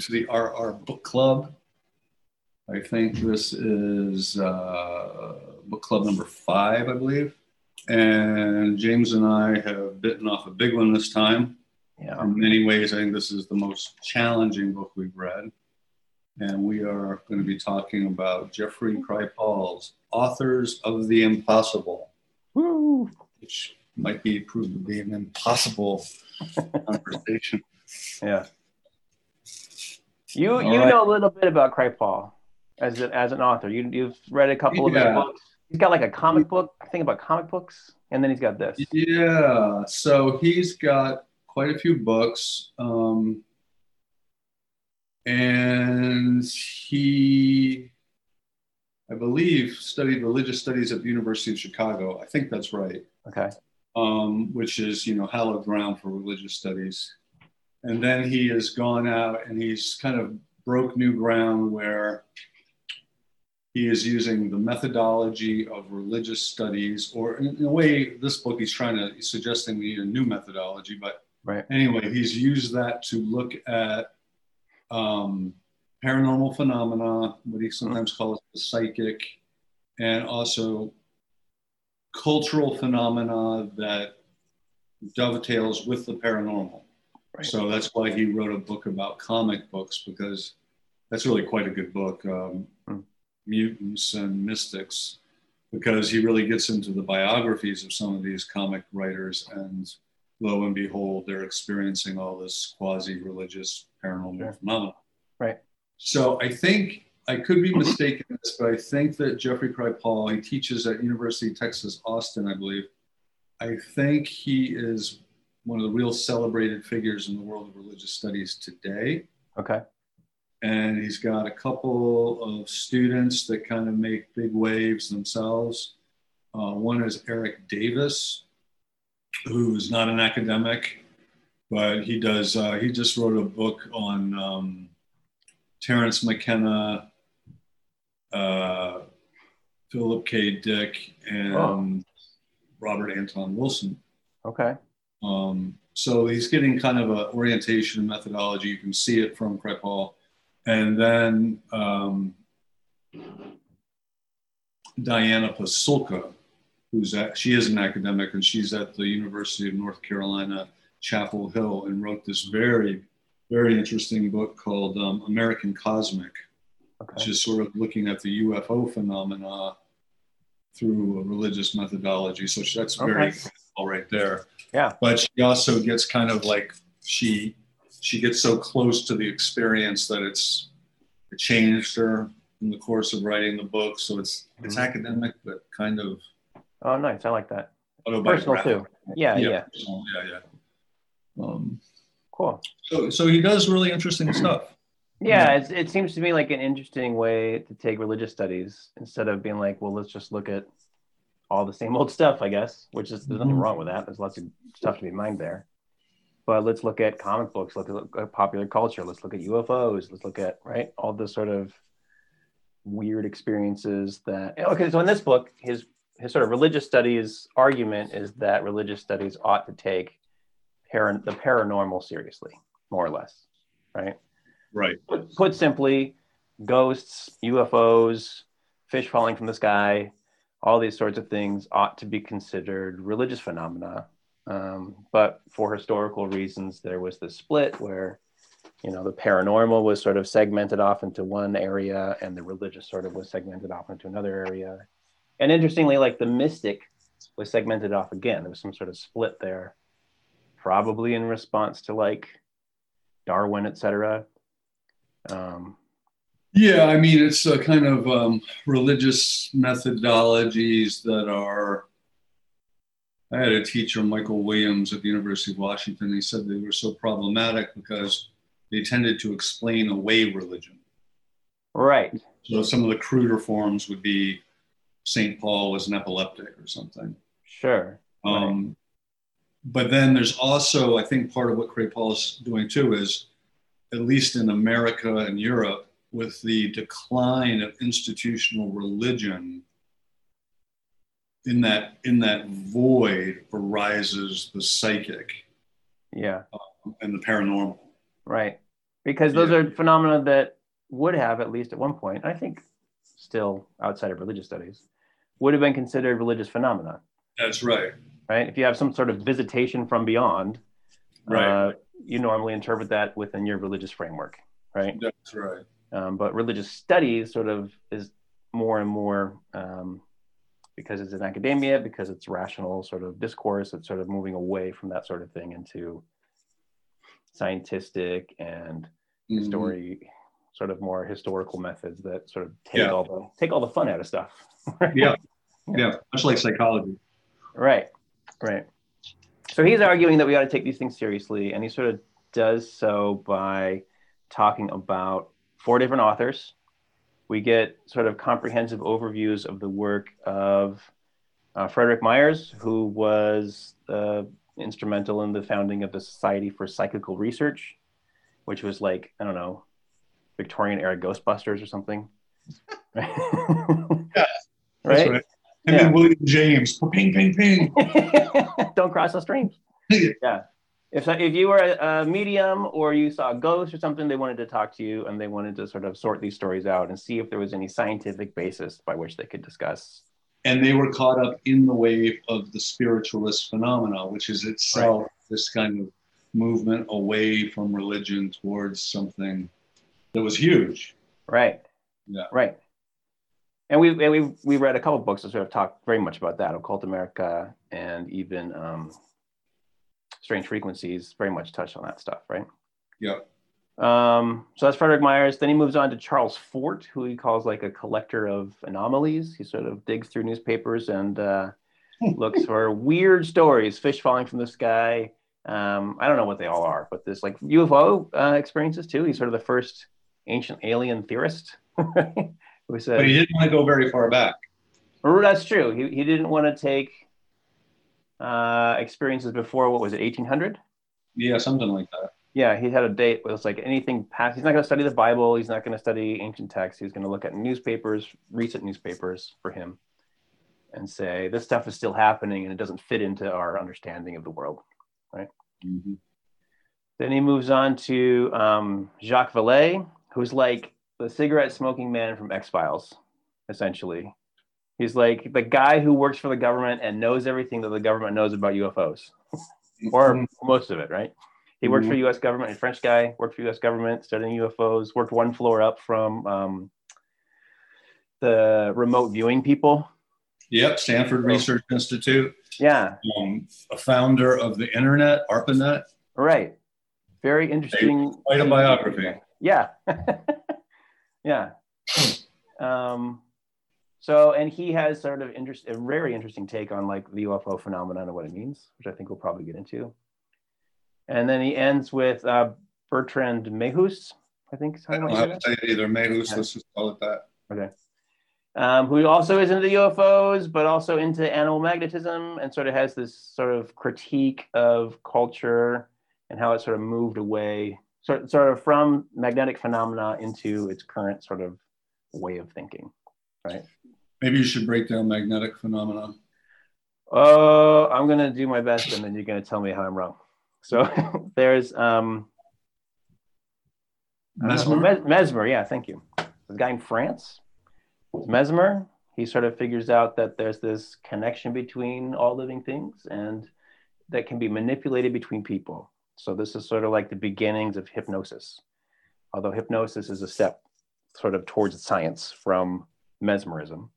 Welcome to the RR Book Club. I think this is uh, book club number five, I believe. And James and I have bitten off a big one this time. Yeah. In many ways, I think this is the most challenging book we've read. And we are going to be talking about Jeffrey Kripal's Authors of the Impossible, Woo. which might be proved to be an impossible conversation. Yeah. You All you right. know a little bit about Kripal as a, as an author. You you've read a couple of his books. He's got like a comic book. thing about comic books, and then he's got this. Yeah, so he's got quite a few books. Um, and he, I believe, studied religious studies at the University of Chicago. I think that's right. Okay. um, which is you know hallowed ground for religious studies. And then he has gone out and he's kind of broke new ground where he is using the methodology of religious studies, or in, in a way, this book he's trying to he's suggesting we need a new methodology. But Right. anyway, he's used that to look at um, paranormal phenomena, what he sometimes calls the psychic, and also cultural phenomena that dovetails with the paranormal. Right. So that's why he wrote a book about comic books because that's really quite a good book, um, Hmm. Mutants and Mystics, because he really gets into the biographies of some of these comic writers, and lo and behold, they're experiencing all this quasi-religious paranormal Sure. phenomena. Right. So I think I could be mistaken in this, but I think that Jeffrey Kripal, he teaches at University of Texas Austin, I believe. I think he is one of the real celebrated figures in the world of religious studies today. Okay. And he's got a couple of students that kind of make big waves themselves. Uh, one is Erik Davis, who's not an academic, but he does, uh, he just wrote a book on um, Terrence McKenna, uh, Philip K. Dick, and Oh. Robert Anton Wilson. Okay. Um, so he's getting kind of an orientation and methodology. You can see it from Kripal. And then um, Diana Pasulka, who's at, she is an academic and she's at the University of North Carolina, Chapel Hill, and wrote this very, very interesting book called um, American Cosmic, which is sort of looking at the UFO phenomena through a religious methodology. So that's very Okay. all right there Yeah. but she also gets kind of like she she gets so close to the experience that it's it changed her in the course of writing the book so it's it's Mhm. academic but kind of Oh, nice. I like that. Personal too. Yeah. Yeah. personal, yeah yeah um, Cool. so so he does really interesting stuff Yeah. It's, it seems to me like an interesting way to take religious studies instead of being like, well, let's just look at all the same old stuff, I guess, which is there's nothing Mhm. wrong with that. There's lots of stuff to be mined there. But let's look at comic books, look at, look at popular culture, let's look at UFOs, let's look at right all the sort of weird experiences that okay, so in this book, his his sort of religious studies argument is that religious studies ought to take para- the paranormal seriously, more or less, right? Right put, put simply, ghosts, UFOs, fish falling from the sky, all these sorts of things ought to be considered religious phenomena. Um, but for historical reasons, there was this split where, you know, the paranormal was sort of segmented off into one area and the religious sort of was segmented off into another area. And interestingly, like the mystic was segmented off again. There was some sort of split there, probably in response to like Darwin, et cetera. Um, Yeah, I mean, it's a kind of um, religious methodologies that are. I had a teacher, Michael Williams, at the University of Washington. He said they were so problematic because they tended to explain away religion. Right. So some of the cruder forms would be St. Paul was an epileptic or something. Sure. Um, right. But then there's also, I think, part of what Kripal is doing too is, at least in America and Europe, with the decline of institutional religion, in that in that void arises the psychic, yeah, um, and the paranormal, right? Because those yeah. are phenomena that would have, at least at one point, I think, still outside of religious studies, would have been considered religious phenomena. That's right. Right. If you have some sort of visitation from beyond, right, uh, you normally interpret that within your religious framework, right? That's right. Um, but religious studies sort of is more and more um, because it's in academia, because it's rational sort of discourse, it's sort of moving away from that sort of thing into scientific and mm-hmm. story sort of more historical methods that sort of take yeah. all the take all the fun out of stuff. yeah. Yeah. Much like psychology. Right. Right. So he's arguing that we ought to take these things seriously, and he sort of does so by talking about four different authors. We get sort of comprehensive overviews of the work of uh, Frederic Myers, who was uh, instrumental in the founding of the Society for Psychical Research, which was like, I don't know, Victorian era Ghostbusters or something. yeah, right? Right. And yeah. then William James, ping, ping, ping. Don't cross the streams. yeah. If, if you were a, a, medium or you saw a ghost or something, they wanted to talk to you and they wanted to sort of sort these stories out and see if there was any scientific basis by which they could discuss. And they were caught up in the wave of the spiritualist phenomena, which is itself right. this kind of movement away from religion towards something that was huge. Right. Yeah. Right. And we and we we read a couple books that sort of talk very much about that, Occult America, and even um, Strange Frequencies. Very much touched on that stuff, right? Yeah. Um, so that's Frederic Myers. Then he moves on to Charles Fort, who he calls like a collector of anomalies. He sort of digs through newspapers and uh, looks for weird stories, fish falling from the sky. Um, I don't know what they all are, but there's like UFO uh, experiences too. He's sort of the first ancient alien theorist. who said, but he didn't want to go very far back. That's true. He, he didn't want to take uh, experiences before, what was it, 1800? Yeah, something like that. Yeah, he had a date where it's like anything past. He's not going to study the Bible. He's not going to study ancient texts. He's going to look at newspapers, recent newspapers for him, and say this stuff is still happening and it doesn't fit into our understanding of the world, right? Mm-hmm. Then he moves on to um, Jacques Vallée, who's like the cigarette smoking man from X Files, essentially. He's like the guy who works for the government and knows everything that the government knows about UFOs, or mm-hmm. most of it, right? He worked mm-hmm. for U.S. government, a French guy, worked for U.S. government, studying UFOs, worked one floor up from um, the remote viewing people. Yep, Stanford Research Institute. Yeah. Um, a founder of the internet, ARPANET. Right. Very interesting. Quite a biography. Yeah. yeah. Um, so, and he has sort of interest, a very interesting take on like the UFO phenomenon and what it means, which I think we'll probably get into. And then he ends with uh, Bertrand Mayhus, I think. I don't have to say it either. Mayhus, yeah. let's just call it that. Okay. Um, who also is into UFOs, but also into animal magnetism, and sort of has this sort of critique of culture and how it sort of moved away sort, sort of from magnetic phenomena into its current sort of way of thinking, right? Maybe you should break down magnetic phenomena. Oh, I'm gonna do my best, and then you're gonna tell me how I'm wrong. So there's um, Mesmer. Mesmer, yeah, thank you. The guy in France, Mesmer. He sort of figures out that there's this connection between all living things, and that can be manipulated between people. So this is sort of like the beginnings of hypnosis, although hypnosis is a step sort of towards science from mesmerism.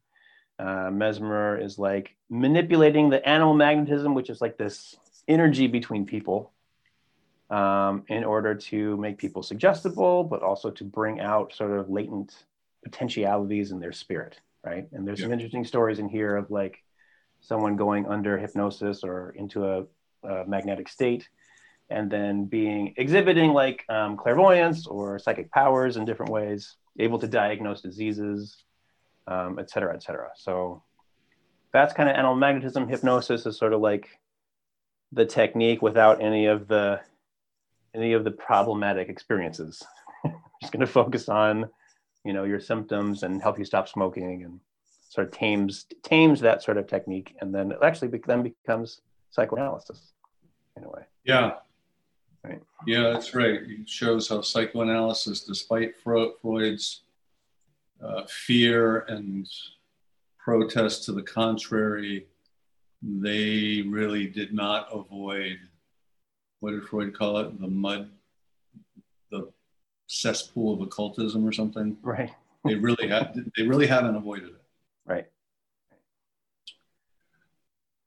Uh, mesmer is like manipulating the animal magnetism, which is like this energy between people, um, in order to make people suggestible, but also to bring out sort of latent potentialities in their spirit, right? And there's yeah. some interesting stories in here of like someone going under hypnosis or into a, a magnetic state and then being exhibiting like um, clairvoyance or psychic powers in different ways, able to diagnose diseases, um, et cetera, et cetera. So that's kind of animal magnetism. Hypnosis is sort of like the technique without any of the any of the problematic experiences. just going to focus on, you know, your symptoms and help you stop smoking and sort of tames tames that sort of technique, and then it actually be, then becomes psychoanalysis in a way. Yeah. Right. Yeah, that's right. It shows how psychoanalysis, despite Freud's uh, fear and protest to the contrary, they really did not avoid what did Freud call it? The mud, the cesspool of occultism or something. Right. they really had. They really haven't avoided it. Right.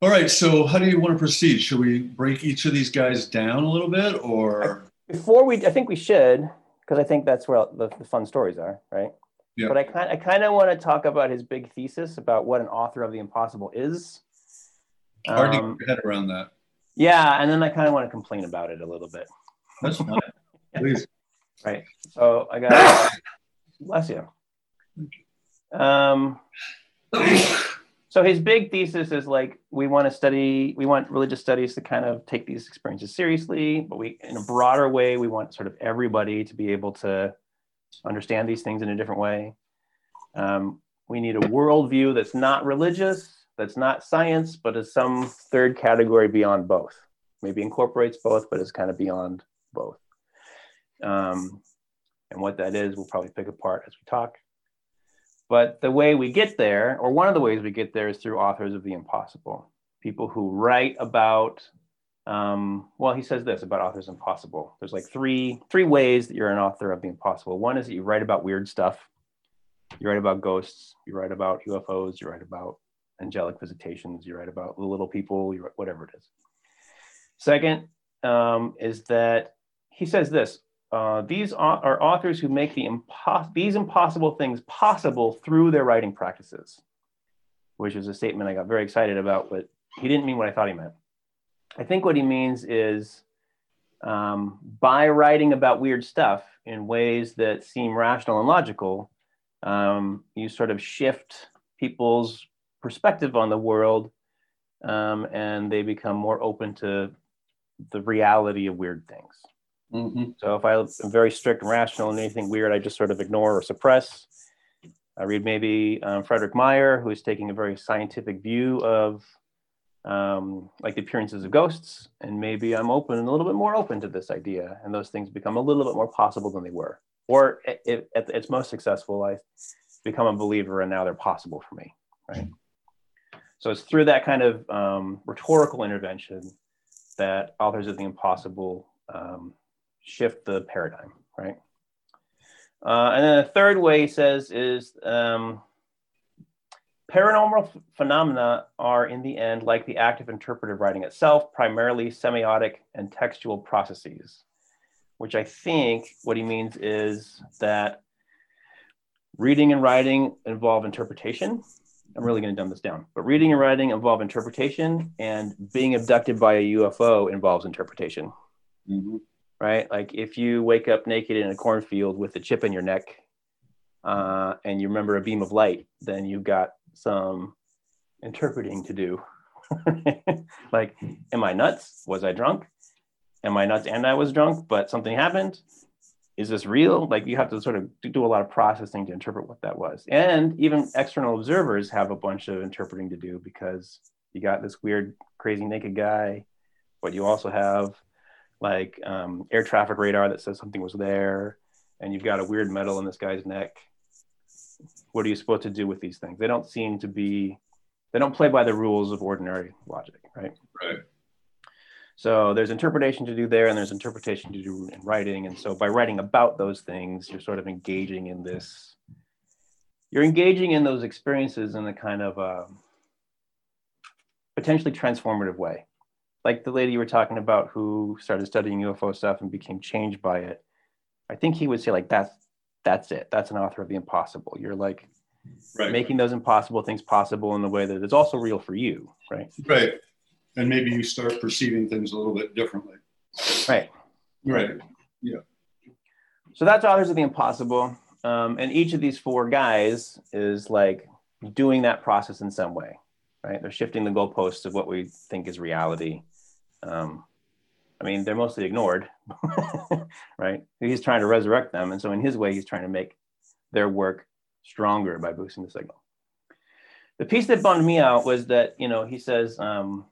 All right. So, how do you want to proceed? Should we break each of these guys down a little bit, or before we? I think we should, because I think that's where the, the fun stories are, right? Yeah. But I kind I kind of want to talk about his big thesis about what an author of the impossible is. Hard um, to get your head around that. Yeah, and then I kind of want to complain about it a little bit. That's fine. Please. Right. So I got bless you. Um so his big thesis is like we want to study we want religious studies to kind of take these experiences seriously but we in a broader way we want sort of everybody to be able to understand these things in a different way um, we need a worldview that's not religious that's not science, but is some third category beyond both. Maybe incorporates both, but is kind of beyond both. Um, and what that is, we'll probably pick apart as we talk. But the way we get there, or one of the ways we get there, is through authors of the impossible, people who write about. Um, well, he says this about authors impossible. There's like three three ways that you're an author of the impossible. One is that you write about weird stuff. You write about ghosts. You write about UFOs. You write about angelic visitations, you write about little people, you write whatever it is. Second um, is that he says this uh, these are authors who make the impos- these impossible things possible through their writing practices, which is a statement I got very excited about, but he didn't mean what I thought he meant. I think what he means is um, by writing about weird stuff in ways that seem rational and logical, um, you sort of shift people's perspective on the world um, and they become more open to the reality of weird things. Mm-hmm. So if I'm very strict and rational and anything weird, I just sort of ignore or suppress. I read maybe um, Frederick Meyer, who is taking a very scientific view of um, like the appearances of ghosts, and maybe I'm open and a little bit more open to this idea, and those things become a little bit more possible than they were. Or if, at its most successful, I become a believer, and now they're possible for me, right? So it's through that kind of um, rhetorical intervention that authors of the impossible um, shift the paradigm, right? Uh, and then the third way he says is um, paranormal phenomena are in the end like the act of interpretive writing itself, primarily semiotic and textual processes, which I think what he means is that reading and writing involve interpretation I'm really going to dumb this down. But reading and writing involve interpretation, and being abducted by a UFO involves interpretation. Mm-hmm. Right? Like if you wake up naked in a cornfield with a chip in your neck, uh, and you remember a beam of light, then you've got some interpreting to do. like, am I nuts? Was I drunk? Am I nuts and I was drunk, but something happened? is this real? Like you have to sort of do a lot of processing to interpret what that was. And even external observers have a bunch of interpreting to do because you got this weird, crazy naked guy, but you also have like um, air traffic radar that says something was there, and you've got a weird metal in this guy's neck. What are you supposed to do with these things? They don't seem to be, they don't play by the rules of ordinary logic, right? Right. So there's interpretation to do there, and there's interpretation to do in writing. And so by writing about those things, you're sort of engaging in this. You're engaging in those experiences in a kind of a potentially transformative way. Like the lady you were talking about who started studying UFO stuff and became changed by it. I think he would say like that's that's it. That's an author of the impossible. You're like right. making those impossible things possible in the way that is also real for you, right? Right. And maybe you start perceiving things a little bit differently. Right. Right. Yeah. So that's authors of the impossible. Um, and each of these four guys is like doing that process in some way, right? They're shifting the goalposts of what we think is reality. Um, I mean, they're mostly ignored, right? He's trying to resurrect them. And so, in his way, he's trying to make their work stronger by boosting the signal. The piece that bummed me out was that, you know, he says, um,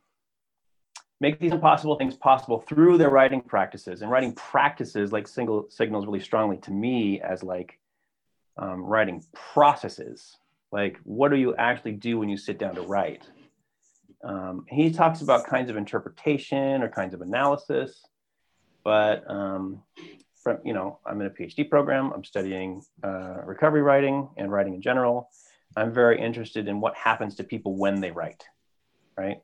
make these impossible things possible through their writing practices. And writing practices like single signals really strongly to me as like um, writing processes. Like, what do you actually do when you sit down to write? Um, he talks about kinds of interpretation or kinds of analysis, but um, from, you know, I'm in a PhD program. I'm studying uh, recovery writing and writing in general. I'm very interested in what happens to people when they write, right?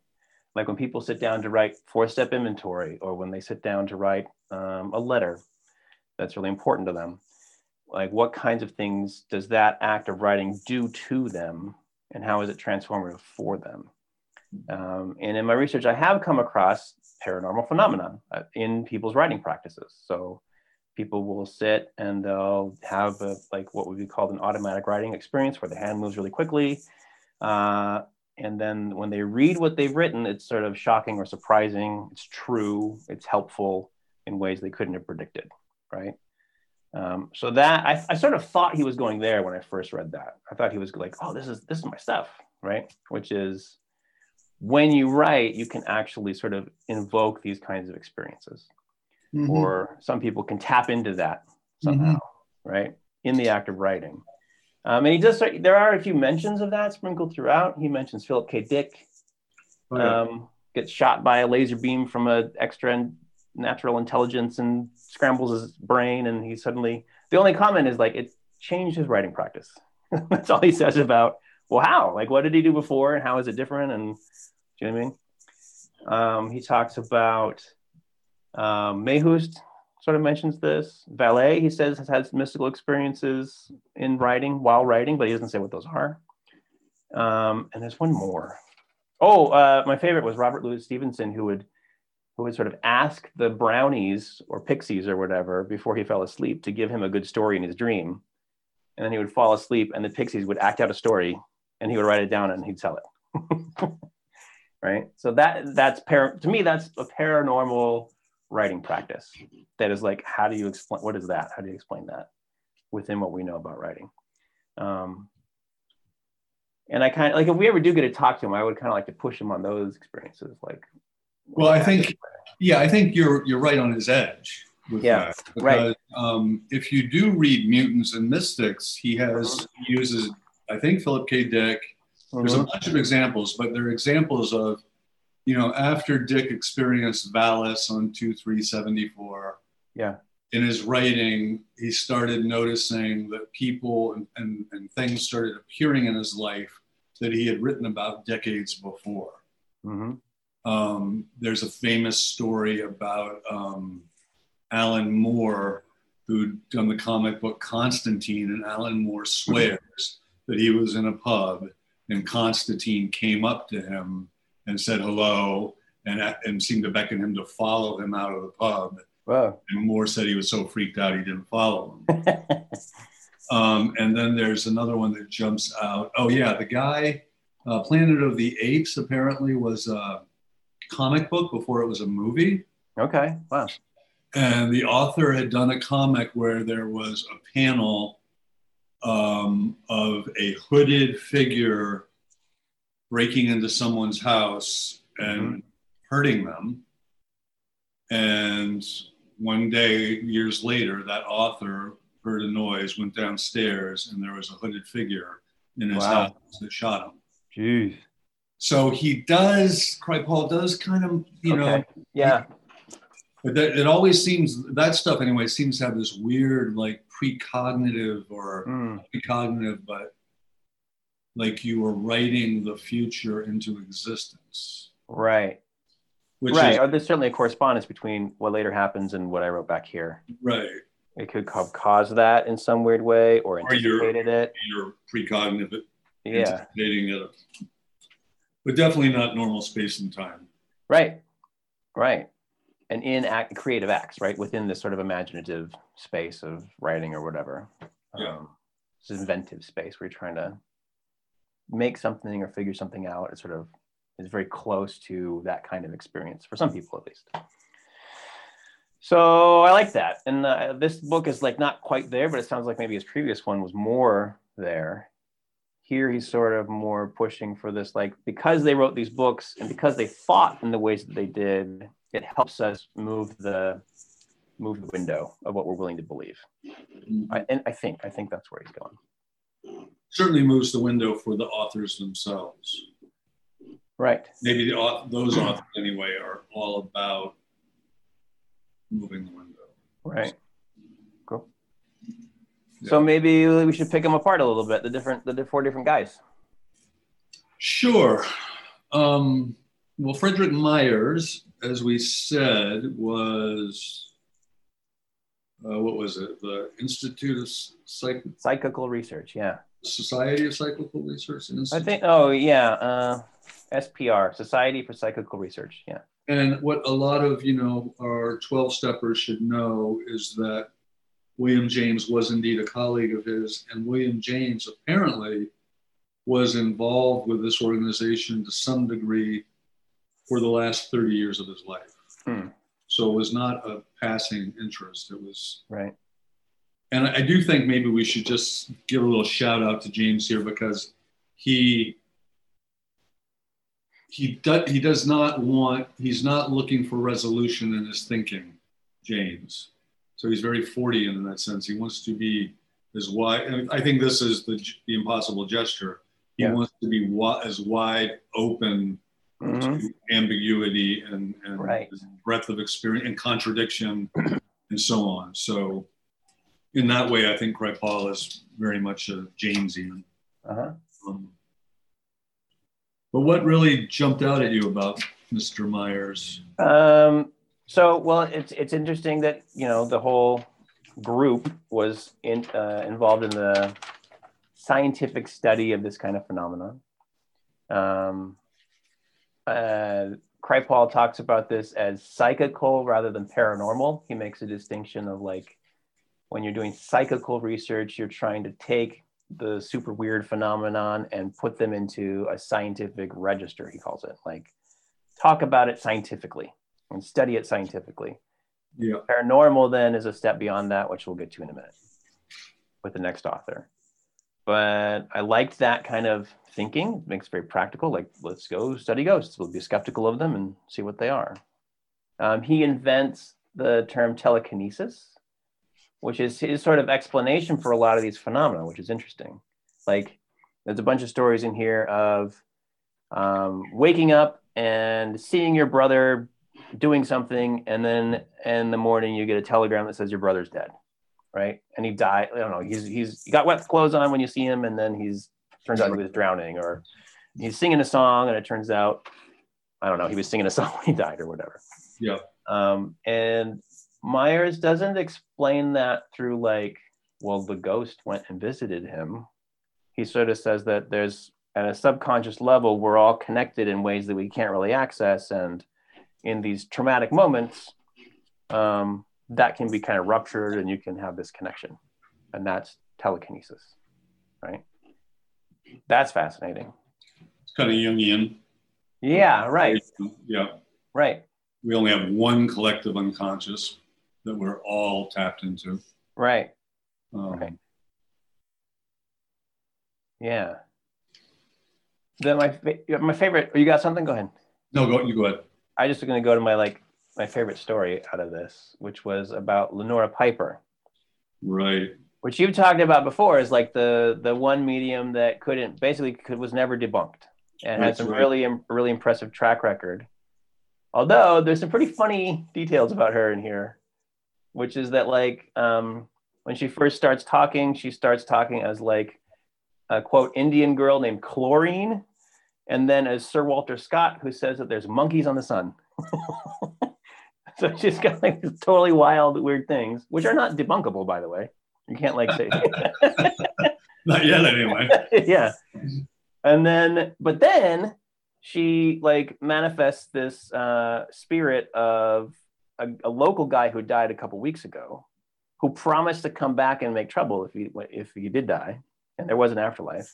Like when people sit down to write four-step inventory, or when they sit down to write um, a letter that's really important to them. Like what kinds of things does that act of writing do to them, and how is it transformative for them? Um, and in my research, I have come across paranormal phenomena uh, in people's writing practices. So people will sit and they'll have a, like what would be called an automatic writing experience where the hand moves really quickly. Uh, and then when they read what they've written, it's sort of shocking or surprising. It's true. It's helpful in ways they couldn't have predicted, right? Um, so that I, I sort of thought he was going there when I first read that. I thought he was like, "Oh, this is this is my stuff," right? Which is when you write, you can actually sort of invoke these kinds of experiences. Mm-hmm. Or some people can tap into that somehow, mm-hmm. right? In the act of writing. Um, and he does, there are a few mentions of that sprinkled throughout. He mentions Philip K. Dick oh, um, gets shot by a laser beam from an extra natural intelligence and scrambles his brain. And he suddenly, the only comment is like, it changed his writing practice. That's all he says about, well, how? Like, what did he do before and how is it different? And you know what I mean? Um, he talks about um, Mayhust sort of mentions this. Vallée, he says, has had mystical experiences in writing while writing, but he doesn't say what those are. Um, and there's one more. Oh, uh, my favorite was Robert Louis Stevenson, who would who would sort of ask the brownies or pixies or whatever before he fell asleep to give him a good story in his dream. And then he would fall asleep, and the pixies would act out a story, and he would write it down and he'd sell it. right? So that that's par- to me that's a paranormal writing practice. That is like, how do you explain? What is that? How do you explain that within what we know about writing? Um, and I kind of like if we ever do get to talk to him, I would kind of like to push him on those experiences. Like, well, I think, yeah, I think you're you're right on his edge. yeah, that, because, right. Um, if you do read Mutants and Mystics, he has he uses I think Philip K. Dick there's a bunch of examples, but they're examples of, you know, after Dick experienced Valis on 2374. Yeah. In his writing, he started noticing that people and, and, and things started appearing in his life that he had written about decades before. Mm-hmm. Um, there's a famous story about um, Alan Moore, who'd done the comic book Constantine, and Alan Moore swears that he was in a pub and Constantine came up to him and said hello and, and seemed to beckon him to follow him out of the pub. Wow. And Moore said he was so freaked out he didn't follow him. um, and then there's another one that jumps out. Oh, yeah, the guy, uh, Planet of the Apes apparently was a comic book before it was a movie. Okay, wow. And the author had done a comic where there was a panel um, of a hooded figure breaking into someone's house and mm-hmm. hurting them. And one day, years later, that author heard a noise, went downstairs, and there was a hooded figure in his wow. house that shot him. Jeez. So he does, Kripal does kind of, you okay. know, yeah. But that, it always seems that stuff anyway seems to have this weird like precognitive or mm. precognitive, but like you were writing the future into existence. Right. which right. is Or there's certainly a correspondence between what later happens and what I wrote back here. right. It could have caused that in some weird way or Or you're- it. You're precognitive Yeah. anticipating it, but definitely not normal space and time. Right. Right. And in act, creative acts, right? Within this sort of imaginative space of writing or whatever. Yeah. Um, this inventive space where you're trying to make something or figure something out. It sort of is very close to that kind of experience for some people, at least. So I like that. And uh, this book is like not quite there, but it sounds like maybe his previous one was more there. Here he's sort of more pushing for this, like because they wrote these books and because they thought in the ways that they did, it helps us move the move the window of what we're willing to believe. I, and I think I think that's where he's going. Certainly moves the window for the authors themselves. Right. Maybe the, those authors anyway are all about moving the window. Right. Cool. Yeah. So maybe we should pick them apart a little bit. The different, the four different guys. Sure. Um, well, Frederic Myers, as we said, was uh, what was it? The Institute of Psych- Psychical research. Yeah. Society of Psychical Research I think. Oh yeah. Uh, SPR, Society for Psychical Research. Yeah. And what a lot of you know our twelve steppers should know is that William James was indeed a colleague of his, and William James apparently was involved with this organization to some degree for the last 30 years of his life. Hmm. So it was not a passing interest. It was, Right. and I do think maybe we should just give a little shout out to James here because he he does he does not want he's not looking for resolution in his thinking, James. So he's very Fortean in that sense. He wants to be as wide. And I think this is the the impossible gesture. He Yeah. wants to be wi- as wide open Mhm. to ambiguity and, and Right. breadth of experience and contradiction and so on. So in that way, I think Paul is very much a Jamesian. Uh-huh. Um, but what really jumped out at you about Mr. Myers? Um, so, well, it's it's interesting that you know the whole group was in, uh, involved in the scientific study of this kind of phenomenon. Um, uh, Kripal talks about this as psychical rather than paranormal. He makes a distinction of like when you're doing psychical research, you're trying to take the super weird phenomenon and put them into a scientific register. He calls it like talk about it scientifically and study it scientifically. Yeah. Paranormal then is a step beyond that, which we'll get to in a minute with the next author. But I liked that kind of thinking. It makes it very practical. Like, let's go study ghosts. We'll be skeptical of them and see what they are. Um, he invents the term telekinesis, which is his sort of explanation for a lot of these phenomena, which is interesting. Like, there's a bunch of stories in here of um, waking up and seeing your brother doing something, and then in the morning you get a telegram that says your brother's dead, right? And he died. I don't know. He's he's he got wet clothes on when you see him, and then he's turns out he was drowning, or he's singing a song, and it turns out I don't know. He was singing a song when he died, or whatever. Yeah. Um, and Myers doesn't explain that through like, well, the ghost went and visited him. He sort of says that there's at a subconscious level, we're all connected in ways that we can't really access. And in these traumatic moments, um, that can be kind of ruptured and you can have this connection. And that's telekinesis, right? That's fascinating. It's kind of Jungian. Yeah, right, Yeah. right, We only have one collective unconscious that we're all tapped into. right. Um, Right. Yeah. Then my fa- my favorite. You got something? Go ahead. No, go, you go ahead. I just going to go to my like my favorite story out of this, which was about Leonora Piper, Right. which you've talked about before, is like the the one medium that couldn't basically could, was never debunked and had That's some right. really really impressive track record. Although there's some pretty funny details about her in here, which is that like um, when she first starts talking, she starts talking as like a quote Indian girl named Chlorine, and then as Sir Walter Scott, who says that there's monkeys on the sun. so she's got like these totally wild, weird things, which are not debunkable, by the way. You can't like say not yet anyway. yeah. And then, but then she like manifests this uh, spirit of a, a local guy who died a couple weeks ago, who promised to come back and make trouble if he if he did die, and there was an afterlife.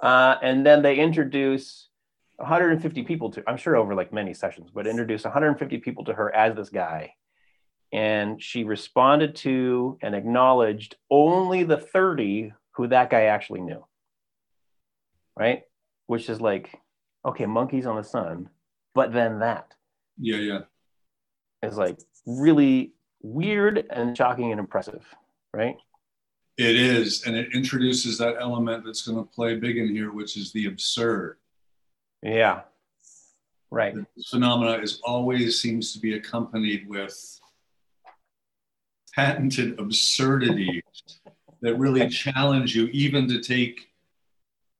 Uh, and then they introduce 150 people to i'm sure over like many sessions but introduced 150 people to her as this guy. And she responded to and acknowledged only the 30 who that guy actually knew. Right? Which is like okay monkeys on the sun but then that. Yeah yeah. Is like really weird and shocking and impressive right? It is and it introduces that element that's going to play big in here which is the absurd yeah. Right. This phenomena is always seems to be accompanied with patented absurdities that really challenge you even to take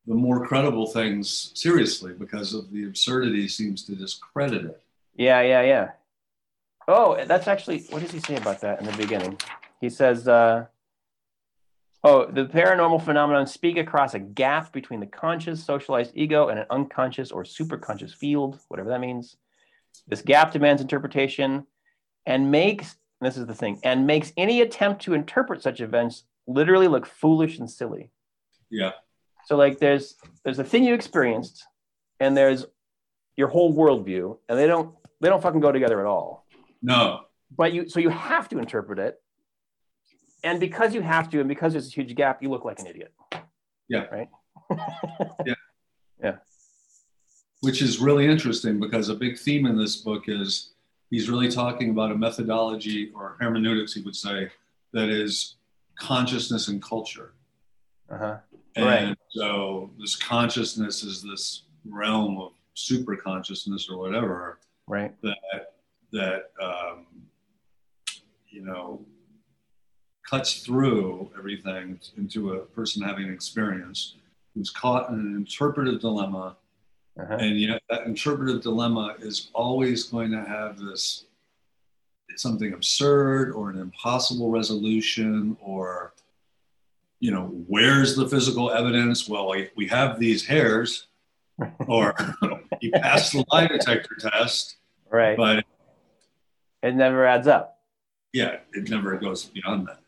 the more credible things seriously because of the absurdity seems to discredit it. Yeah, yeah, yeah. Oh, that's actually what does he say about that in the beginning? He says, uh, Oh, the paranormal phenomenon speak across a gap between the conscious, socialized ego and an unconscious or superconscious field, whatever that means. This gap demands interpretation and makes, and this is the thing, and makes any attempt to interpret such events literally look foolish and silly. Yeah. So like there's there's a thing you experienced and there's your whole worldview, and they don't they don't fucking go together at all. No. But you so you have to interpret it and because you have to, and because there's a huge gap, you look like an idiot. Yeah. Right. yeah. Yeah. Which is really interesting because a big theme in this book is he's really talking about a methodology or hermeneutics, he would say, that is consciousness and culture. Uh-huh. And right. so this consciousness is this realm of super consciousness or whatever. Right. That that um, you know cuts through everything into a person having an experience who's caught in an interpretive dilemma. Uh-huh. And yet, that interpretive dilemma is always going to have this something absurd or an impossible resolution or you know where's the physical evidence well we, we have these hairs or you passed the lie detector test right but it never adds up yeah it never goes beyond that.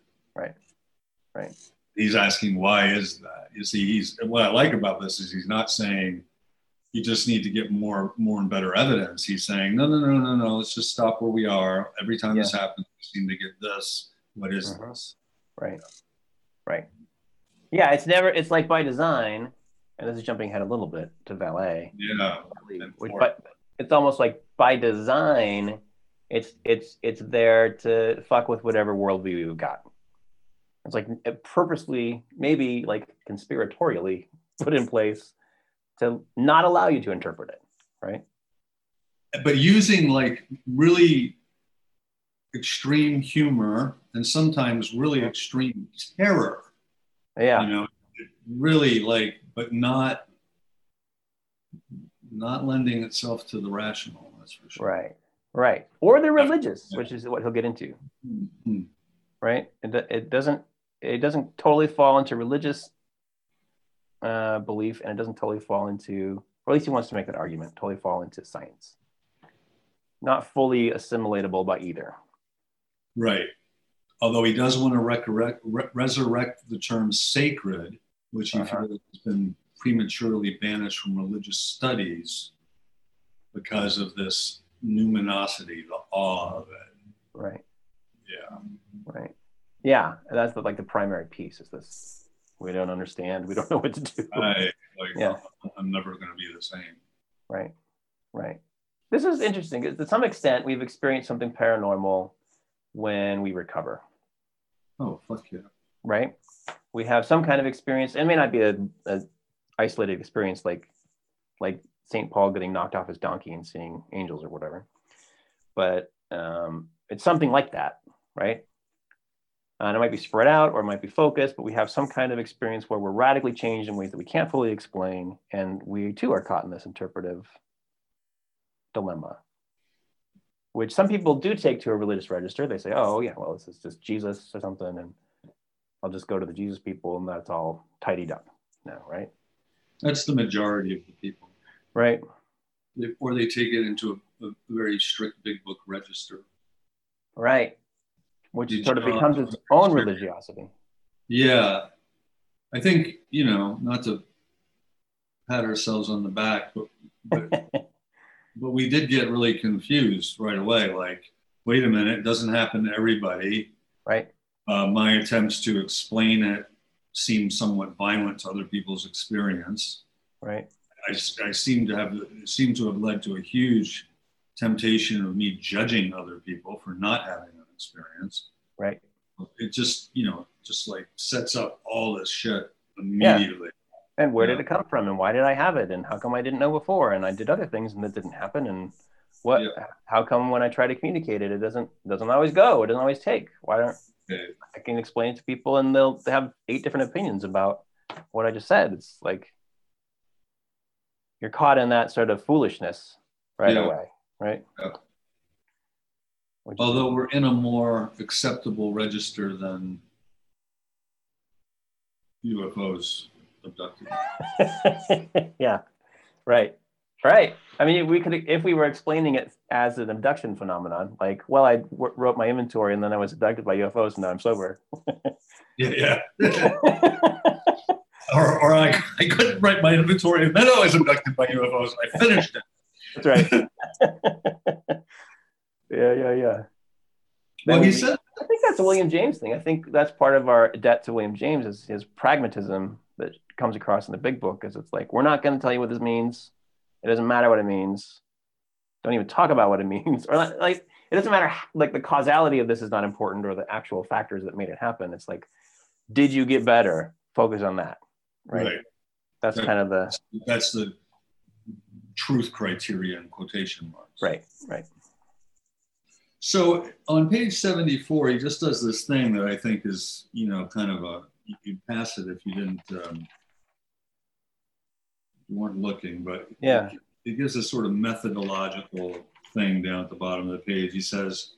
Right. He's asking why is that? You see, he's what I like about this is he's not saying you just need to get more more and better evidence. He's saying, no, no, no, no, no, let's just stop where we are. Every time yeah. this happens, we seem to get this. What is uh-huh. this? Right. Right. Yeah, it's never it's like by design, and this is jumping ahead a little bit to Vallée. Yeah. Which, but it's almost like by design, it's it's it's there to fuck with whatever worldview you've got. It's like purposely, maybe like conspiratorially put in place to not allow you to interpret it, right? But using like really extreme humor and sometimes really extreme terror. Yeah. You know, really like, but not not lending itself to the rational. That's for sure. Right. Right. Or the religious, yeah. which is what he'll get into. Mm-hmm. Right. It, it doesn't it doesn't totally fall into religious uh, belief, and it doesn't totally fall into, or at least he wants to make that argument, totally fall into science. Not fully assimilatable by either. Right. Although he does want to resurrect, re- resurrect the term sacred, which he uh-huh. feels has been prematurely banished from religious studies because of this numinosity, the awe of it. Right. Yeah. Right. Yeah, that's the, like the primary piece is this. We don't understand. We don't know what to do. I, like, yeah. I'm never going to be the same. Right, right. This is interesting. Because to some extent, we've experienced something paranormal when we recover. Oh, fuck yeah. Right? We have some kind of experience. It may not be a, a isolated experience like like St. Paul getting knocked off his donkey and seeing angels or whatever. But um, it's something like that, right? Uh, and it might be spread out or it might be focused, but we have some kind of experience where we're radically changed in ways that we can't fully explain. And we too are caught in this interpretive dilemma. which some people do take to a religious register. They say, oh, yeah, well, this is just Jesus or something. And I'll just go to the Jesus people and that's all tidied up now, right? That's the majority of the people. Right. They, or they take it into a, a, very strict big book register. Right. Which Did sort of becomes its own religiosity. Yeah. I think, you know, not to pat ourselves on the back, but, but, but we did get really confused right away. Like, wait a minute, it doesn't happen to everybody. Right. Uh, my attempts to explain it seem somewhat violent to other people's experience. Right. I, I seem to have seem to have led to a huge temptation of me judging other people for not having experience. Right. It just you know just like sets up all this shit immediately. Yeah. And where yeah. did it come from? And why did I have it? And how come I didn't know before? And I did other things and that didn't happen. And what? Yeah. How come when I try to communicate it, it doesn't doesn't always go? It doesn't always take. Why don't okay. I can explain it to people and they'll they have eight different opinions about what I just said. It's like you're caught in that sort of foolishness right away, right? Although we're in a more acceptable register than UFOs abducted. yeah, right, right. I mean, we could if we were explaining it as an abduction phenomenon, like, well, I w- wrote my inventory and then I was abducted by UFOs and now I'm sober. yeah, yeah. or, or I, I couldn't write my inventory and then I was abducted by UFOs. I finished it. That's right. Yeah, yeah, yeah. Well, he said. I think that's a William James thing. I think that's part of our debt to William James is his pragmatism that comes across in the big book. Is it's like we're not going to tell you what this means. It doesn't matter what it means. Don't even talk about what it means. Or like it doesn't matter. Like the causality of this is not important, or the actual factors that made it happen. It's like, did you get better? Focus on that. Right. right. That's that, kind of the. That's the truth criteria in quotation marks. Right. Right. So on page 74, he just does this thing that I think is, you know, kind of a, you'd pass it if you didn't, um, you weren't looking, but yeah, he gives a sort of methodological thing down at the bottom of the page. He says,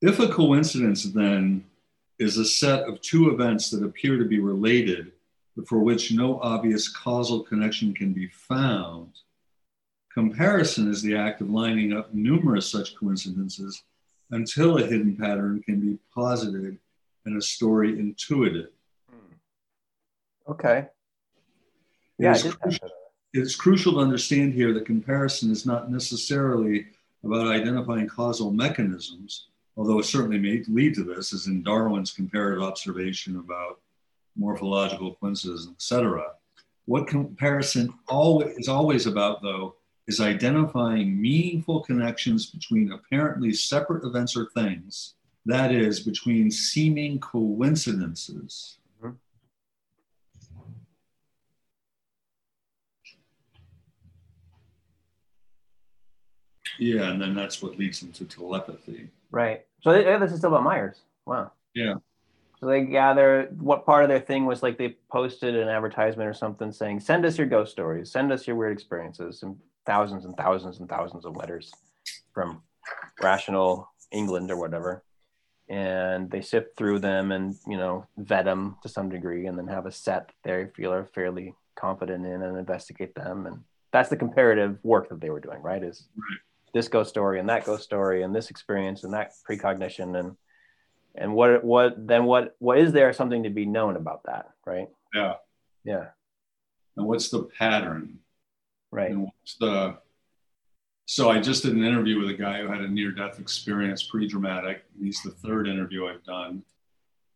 if a coincidence then is a set of two events that appear to be related, but for which no obvious causal connection can be found, Comparison is the act of lining up numerous such coincidences until a hidden pattern can be posited and a story intuited. Hmm. Okay. Yeah, it is, crucial, it's crucial to understand here that comparison is not necessarily about identifying causal mechanisms, although it certainly may lead to this, as in Darwin's comparative observation about morphological coincidences, etc. What comparison always, is always about, though, is identifying meaningful connections between apparently separate events or things, that is, between seeming coincidences. Mm-hmm. Yeah, and then that's what leads into telepathy. Right. So this is still about Myers. Wow. Yeah. So they gather what part of their thing was like they posted an advertisement or something saying, send us your ghost stories, send us your weird experiences. And thousands and thousands and thousands of letters from rational England or whatever. And they sift through them and, you know, vet them to some degree and then have a set they feel are fairly confident in and investigate them. And that's the comparative work that they were doing, right? Is right. this ghost story and that ghost story and this experience and that precognition and and what what then what what is there something to be known about that, right? Yeah. Yeah. And what's the pattern? Right. And what's the so I just did an interview with a guy who had a near-death experience, pretty dramatic. He's the third interview I've done.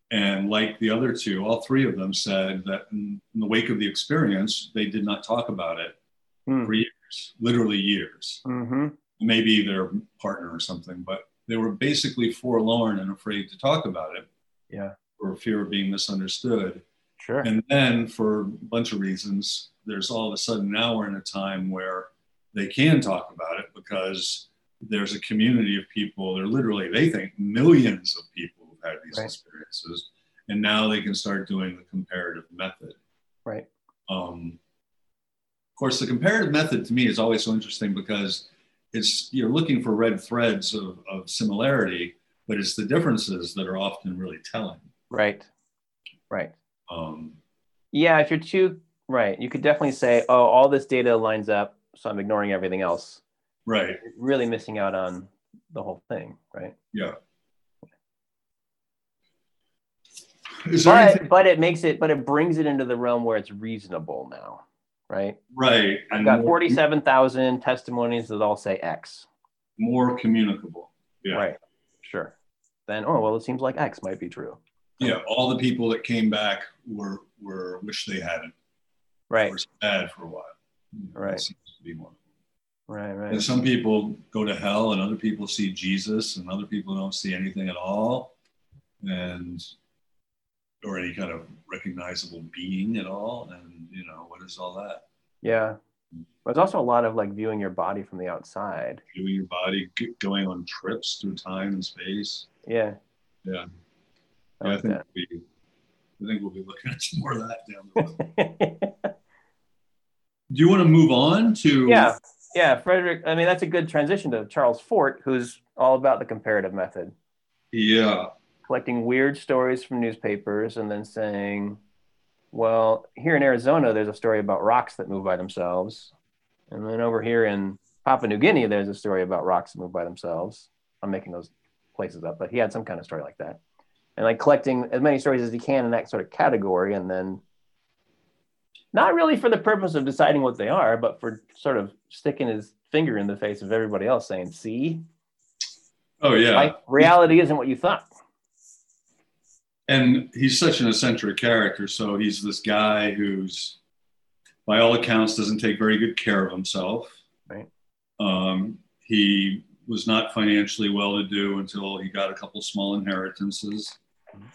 And like the other two, all three of them said that in, in the wake of the experience, they did not talk about it hmm. for years, literally years. Mm-hmm. Maybe their partner or something, but they were basically forlorn and afraid to talk about it. Yeah. For fear of being misunderstood. Sure. And then for a bunch of reasons, there's all of a sudden now we're in a time where they can talk about it because there's a community of people. They're literally, they think millions of people have had these right. experiences. And now they can start doing the comparative method. Right. Um, of course, the comparative method to me is always so interesting because it's you're looking for red threads of, of similarity, but it's the differences that are often really telling. Right. Right. Um, Yeah, if you're too right, you could definitely say, "Oh, all this data lines up, so I'm ignoring everything else." right. You're really missing out on the whole thing, right? Yeah. Is there anything, But but it makes it, but it brings it into the realm where it's reasonable now, right? right? I've and got more- forty-seven thousand testimonies that all say X. more communicable. Yeah. Right. Sure. Then, oh well, it seems like X might be true. Yeah. All the people that came back were were wish they hadn't. Right. Were sad for a while. Hmm, right. To be more. Right. And some people go to hell, and other people see Jesus, and other people don't see anything at all, and or any kind of recognizable being at all. And you know what is all that? Yeah. But it's also a lot of like viewing your body from the outside. Viewing your body, going on trips through time and space. Yeah. Yeah. I Yeah, I think we, I think we'll be looking at some more of that down the road. Do you want to move on to? yeah. Yeah. Frederic, I mean, that's a good transition to Charles Fort, who's all about the comparative method, Yeah. collecting weird stories from newspapers and then saying, well, here in Arizona, there's a story about rocks that move by themselves. And then over here in Papua New Guinea, there's a story about rocks that move by themselves. I'm making those places up, but he had some kind of story like that. And like collecting as many stories as he can in that sort of category, and then not really for the purpose of deciding what they are, but for sort of sticking his finger in the face of everybody else saying, see, Oh yeah. like, reality isn't what you thought. and he's such an eccentric character. So he's this guy who's, by all accounts, doesn't take very good care of himself. Right. Um, he was not financially well to do until he got a couple small inheritances.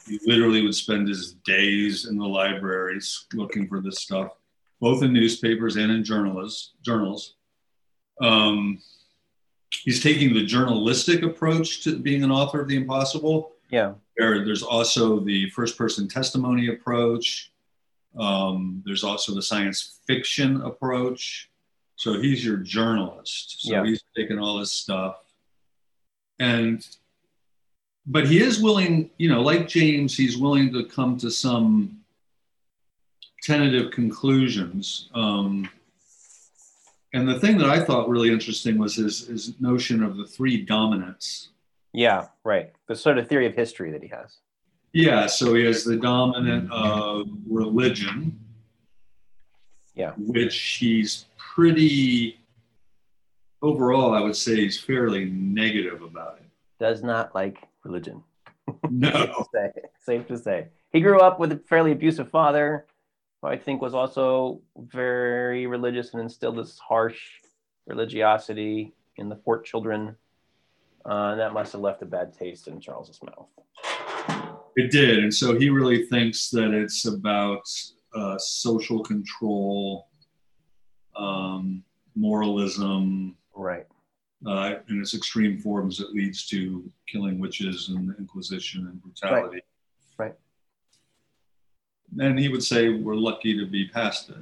He literally would spend his days in the libraries looking for this stuff, both in newspapers and in journalists, journals. Um, he's taking the journalistic approach to being an author of the impossible Yeah. there, there's also the first person testimony approach. Um, there's also the science fiction approach. So he's your journalist. So Yeah. he's taking all this stuff. And, but he is willing, you know, like James, he's willing to come to some tentative conclusions. Um, and the thing that I thought really interesting was his, his notion of the three dominants. Yeah. Right. The sort of theory of history that he has. Yeah, so he has the dominant of religion. Yeah. Which he's pretty, overall, I would say he's fairly negative about it. Does not like religion. No. Safe to say. Safe to say. He grew up with a fairly abusive father, who I think was also very religious and instilled this harsh religiosity in the Fort children. Uh, and that must have left a bad taste in Charles's mouth. It did. And so he really thinks that it's about uh, social control, um, moralism, Right. Uh, in its extreme forms that leads to killing witches and the Inquisition and brutality. Right. And he would say, We're lucky to be past it.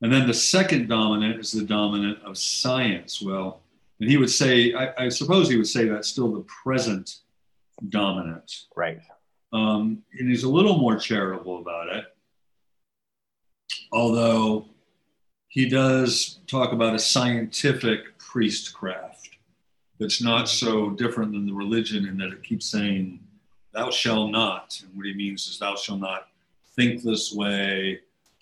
And then the second dominant is the dominant of science. Well, and he would say, I, I suppose he would say that's still the present dominant. Right. Um, and he's a little more charitable about it. Although he does talk about a scientific priestcraft that's not so different than the religion in that it keeps saying, thou shalt not. And what he means is, thou shalt not think this way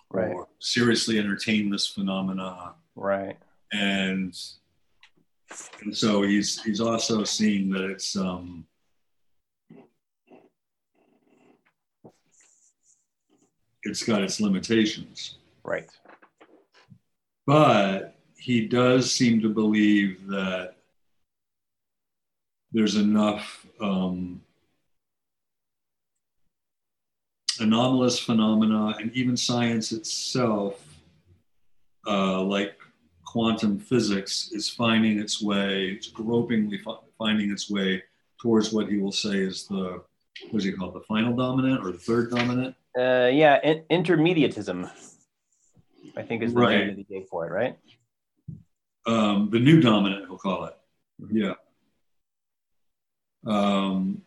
Right. or seriously entertain this phenomena. Right. And, and so he's, he's also seeing that it's, um, it's got its limitations. Right. But he does seem to believe that there's enough um, anomalous phenomena and even science itself, uh, like quantum physics, is finding its way, it's gropingly fi- finding its way towards what he will say is the, what does he call it, the final dominant or the third dominant? Uh, yeah. In- intermediatism, I think is the Right. name that he gave for it. Right. um, the new dominant, he'll call it. Yeah. Um,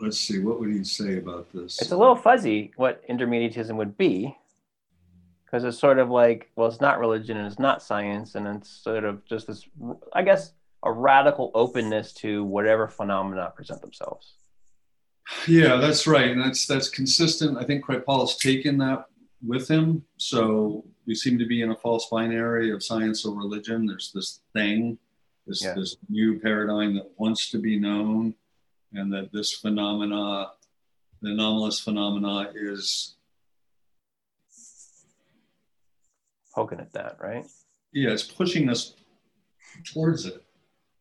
let's see, what would he say about this? It's a little fuzzy what intermediatism would be, because it's sort of like, well, it's not religion and it's not science, and it's sort of just this, I guess, a radical openness to whatever phenomena present themselves. Yeah, that's right, and that's that's consistent. I think has taken that with him. So we seem to be in a false binary of science or religion. There's this thing, this yeah. this new paradigm that wants to be known, and that this phenomena, the anomalous phenomena, is poking at that, right? Yeah, it's pushing us towards it.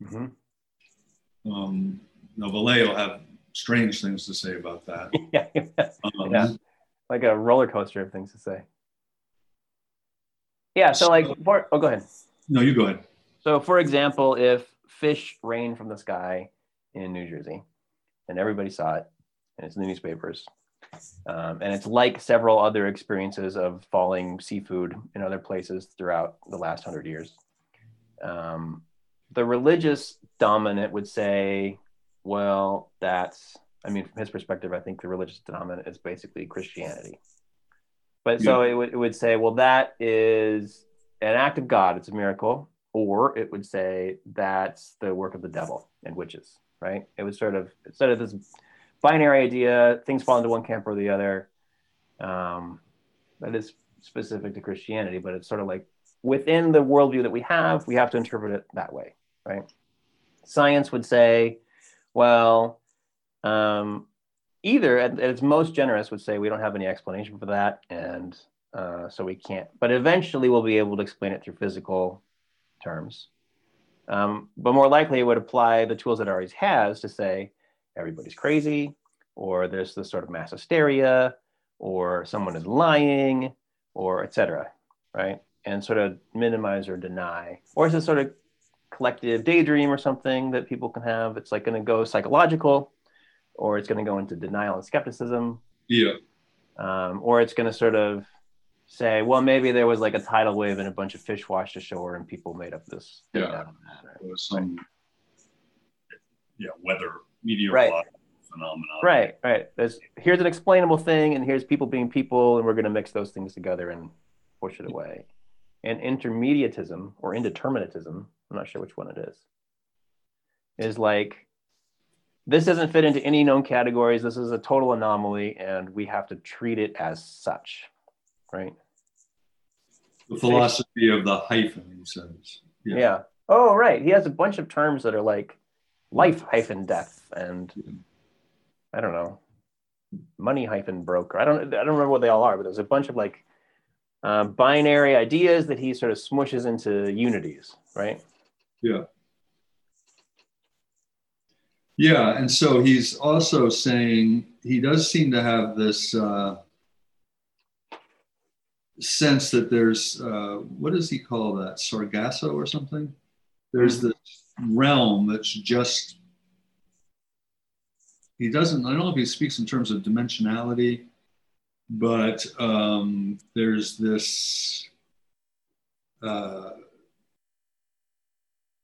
Mm-hmm. Um, now, Vallée have strange things to say about that. yeah, um, yeah, like a roller coaster of things to say. Yeah, so, so like, for, oh, go ahead. No, you go ahead. So, for example, if fish rain from the sky in New Jersey, and everybody saw it, and it's in the newspapers, um, and it's like several other experiences of falling seafood in other places throughout the last hundred years. Um, the religious dominant would say, well, that's, I mean, from his perspective, I think the religious dominant is basically Christianity. But yeah. so it would, it would say, well, that is an act of God, it's a miracle. Or it would say that's the work of the devil and witches, right? It was sort of, instead of this binary idea, things fall into one camp or the other. Um, that is specific to Christianity, but it's sort of like within the worldview that we have, we have to interpret it that way, right? Science would say, well, um, either at, its most generous would say we don't have any explanation for that, and uh, so we can't. But eventually, we'll be able to explain it through physical terms. Um, but more likely, it would apply the tools it already has to say everybody's crazy, or there's this sort of mass hysteria, or someone is lying, or etc. Right, and sort of minimize or deny, or is it sort of collective daydream or something that people can have. It's like going to go psychological, or it's going to go into denial and skepticism. Yeah. Um, or it's going to sort of say, well, maybe there was like a tidal wave and a bunch of fish washed ashore, and people made up this. Yeah. some. Right. Yeah, weather meteorological right. phenomenon. Right, right. There's here's an explainable thing, and here's people being people, and we're going to mix those things together and push it away. And intermediatism or indeterminatism I'm not sure which one it is, is like, this doesn't fit into any known categories. This is a total anomaly, and we have to treat it as such, right? The philosophy of the hyphen, he says. Yeah. yeah. Oh, right. He has a bunch of terms that are like life hyphen death and I don't know, money hyphen broker. I don't I don't remember what they all are, but there's a bunch of like uh, binary ideas that he sort of smushes into unities, right? Yeah. Yeah, and so he's also saying he does seem to have this uh, sense that there's uh, what does he call that sargasso or something? There's mm-hmm. this realm that's just he doesn't. I don't know if he speaks in terms of dimensionality, but um, there's this. Uh,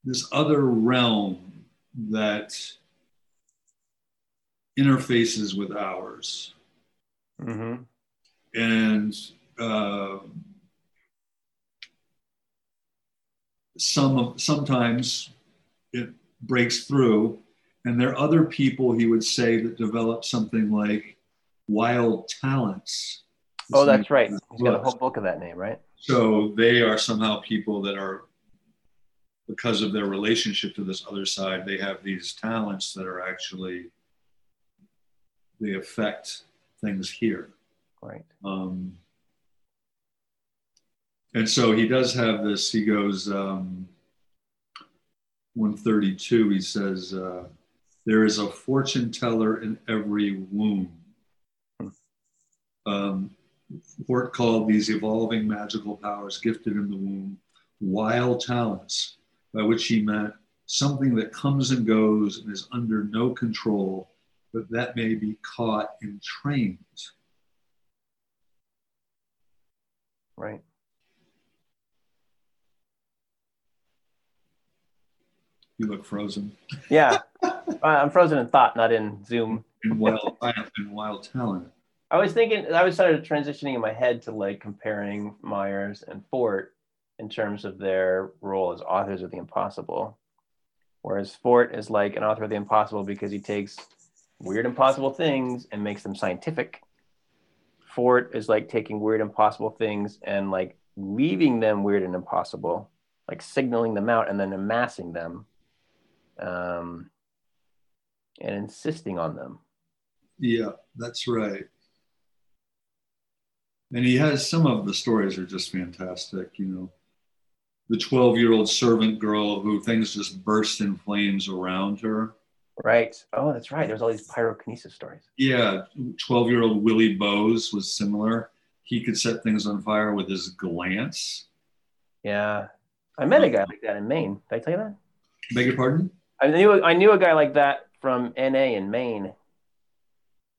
this other realm that interfaces with ours. Mm-hmm. And uh, some sometimes it breaks through, and there are other people he would say that develop something like wild talents. Oh, that's right. He's got a whole book of that name, right? So they are somehow people that are because of their relationship to this other side, they have these talents that are actually they affect things here. Right. Um, and so he does have this. He goes um, 132. He says, uh, "There is a fortune teller in every womb." Hmm. Um, Fort called these evolving magical powers gifted in the womb wild talents by which he meant something that comes and goes and is under no control, but that may be caught and trained. Right. You look frozen. Yeah, I'm frozen in thought, not in Zoom. In wild, in wild talent. I was thinking, I was sort of transitioning in my head to like comparing Myers and Fort, in terms of their role as authors of the impossible. Whereas Fort is like an author of the impossible because he takes weird, impossible things and makes them scientific. Fort is like taking weird, impossible things and like leaving them weird and impossible, like signaling them out and then amassing them um, and insisting on them. Yeah, that's right. And he has some of the stories are just fantastic. You know, the 12 year old servant girl who things just burst in flames around her. Right. Oh, that's right. There's all these pyrokinesis stories. Yeah. 12 year old Willie Bowes was similar. He could set things on fire with his glance. Yeah. I met a guy like that in Maine. Did I tell you that? Beg your pardon? I knew I knew a guy like that from NA in Maine.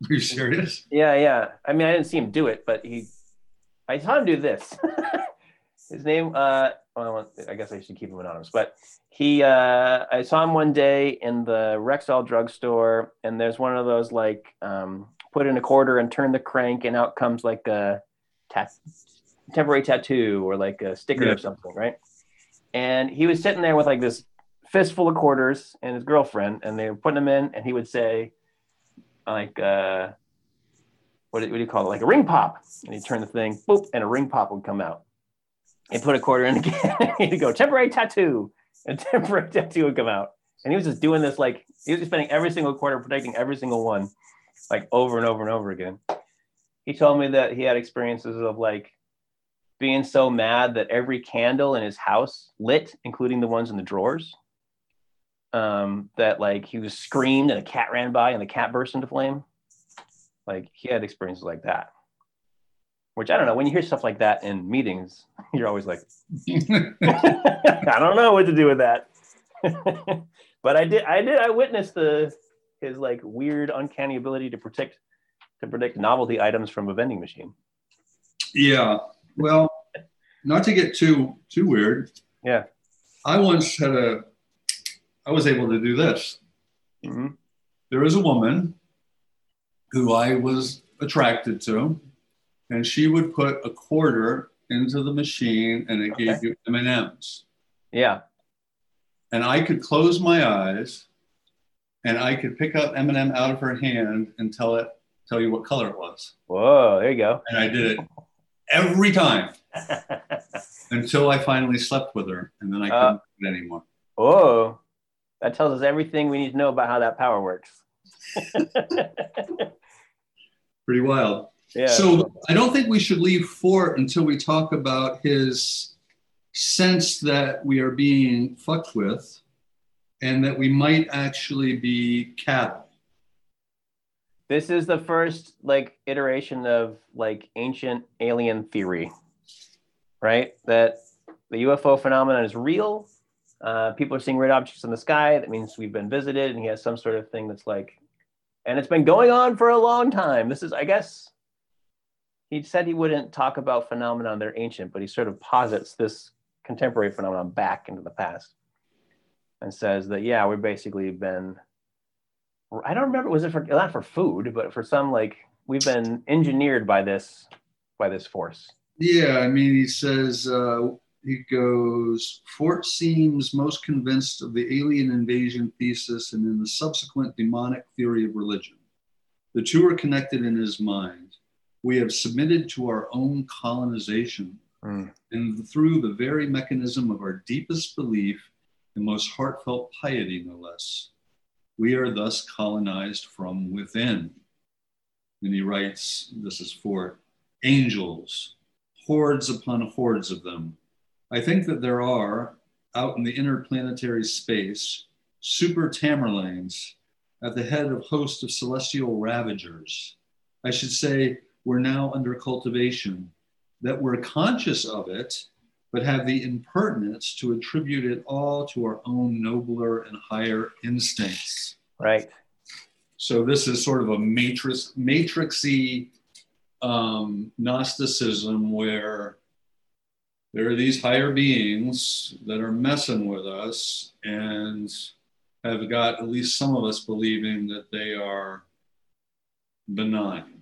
Are you serious? Yeah, yeah. I mean, I didn't see him do it, but he, I saw him do this. His name, uh, well, I guess I should keep him anonymous, but he, uh, I saw him one day in the Rexall drugstore, and there's one of those like, um, put in a quarter and turn the crank, and out comes like a tat- temporary tattoo or like a sticker yeah. or something, right? And he was sitting there with like this fistful of quarters and his girlfriend, and they were putting them in, and he would say, like, uh, what, do, what do you call it? Like a ring pop. And he'd turn the thing, boop, and a ring pop would come out. And put a quarter in again. he'd go, temporary tattoo. And temporary tattoo would come out. And he was just doing this like, he was spending every single quarter protecting every single one, like over and over and over again. He told me that he had experiences of like being so mad that every candle in his house lit, including the ones in the drawers um, that like he was screamed and a cat ran by and the cat burst into flame. Like he had experiences like that. Which I don't know. When you hear stuff like that in meetings, you're always like, I don't know what to do with that. but I did, I did, I witnessed the his like weird, uncanny ability to predict to predict novelty items from a vending machine. Yeah. Well, not to get too too weird. Yeah. I once had a I was able to do this. Mm-hmm. There is a woman who I was attracted to, and she would put a quarter into the machine, and it okay. gave you M and M's. Yeah. And I could close my eyes, and I could pick up M and m out of her hand and tell it tell you what color it was. Whoa! There you go. And I did it every time until I finally slept with her, and then I couldn't uh, do it anymore. Oh, that tells us everything we need to know about how that power works. Pretty wild. Yeah. So I don't think we should leave Fort until we talk about his sense that we are being fucked with and that we might actually be cattle. This is the first like iteration of like ancient alien theory, right? That the UFO phenomenon is real uh, people are seeing red objects in the sky. That means we've been visited, and he has some sort of thing that's like, and it's been going on for a long time. This is, I guess, he said he wouldn't talk about phenomena that are ancient, but he sort of posits this contemporary phenomenon back into the past and says that yeah, we've basically been. I don't remember. Was it for not for food, but for some like we've been engineered by this by this force. Yeah, I mean, he says. Uh he goes, Fort seems most convinced of the alien invasion thesis and in the subsequent demonic theory of religion. The two are connected in his mind. We have submitted to our own colonization, mm. and through the very mechanism of our deepest belief and most heartfelt piety, no less. We are thus colonized from within. And he writes, this is for angels, hordes upon hordes of them, I think that there are out in the interplanetary space super Tamerlanes at the head of host of celestial ravagers. I should say we're now under cultivation, that we're conscious of it, but have the impertinence to attribute it all to our own nobler and higher instincts. Right. So this is sort of a matrix, matrixy um, Gnosticism where there are these higher beings that are messing with us and have got at least some of us believing that they are benign.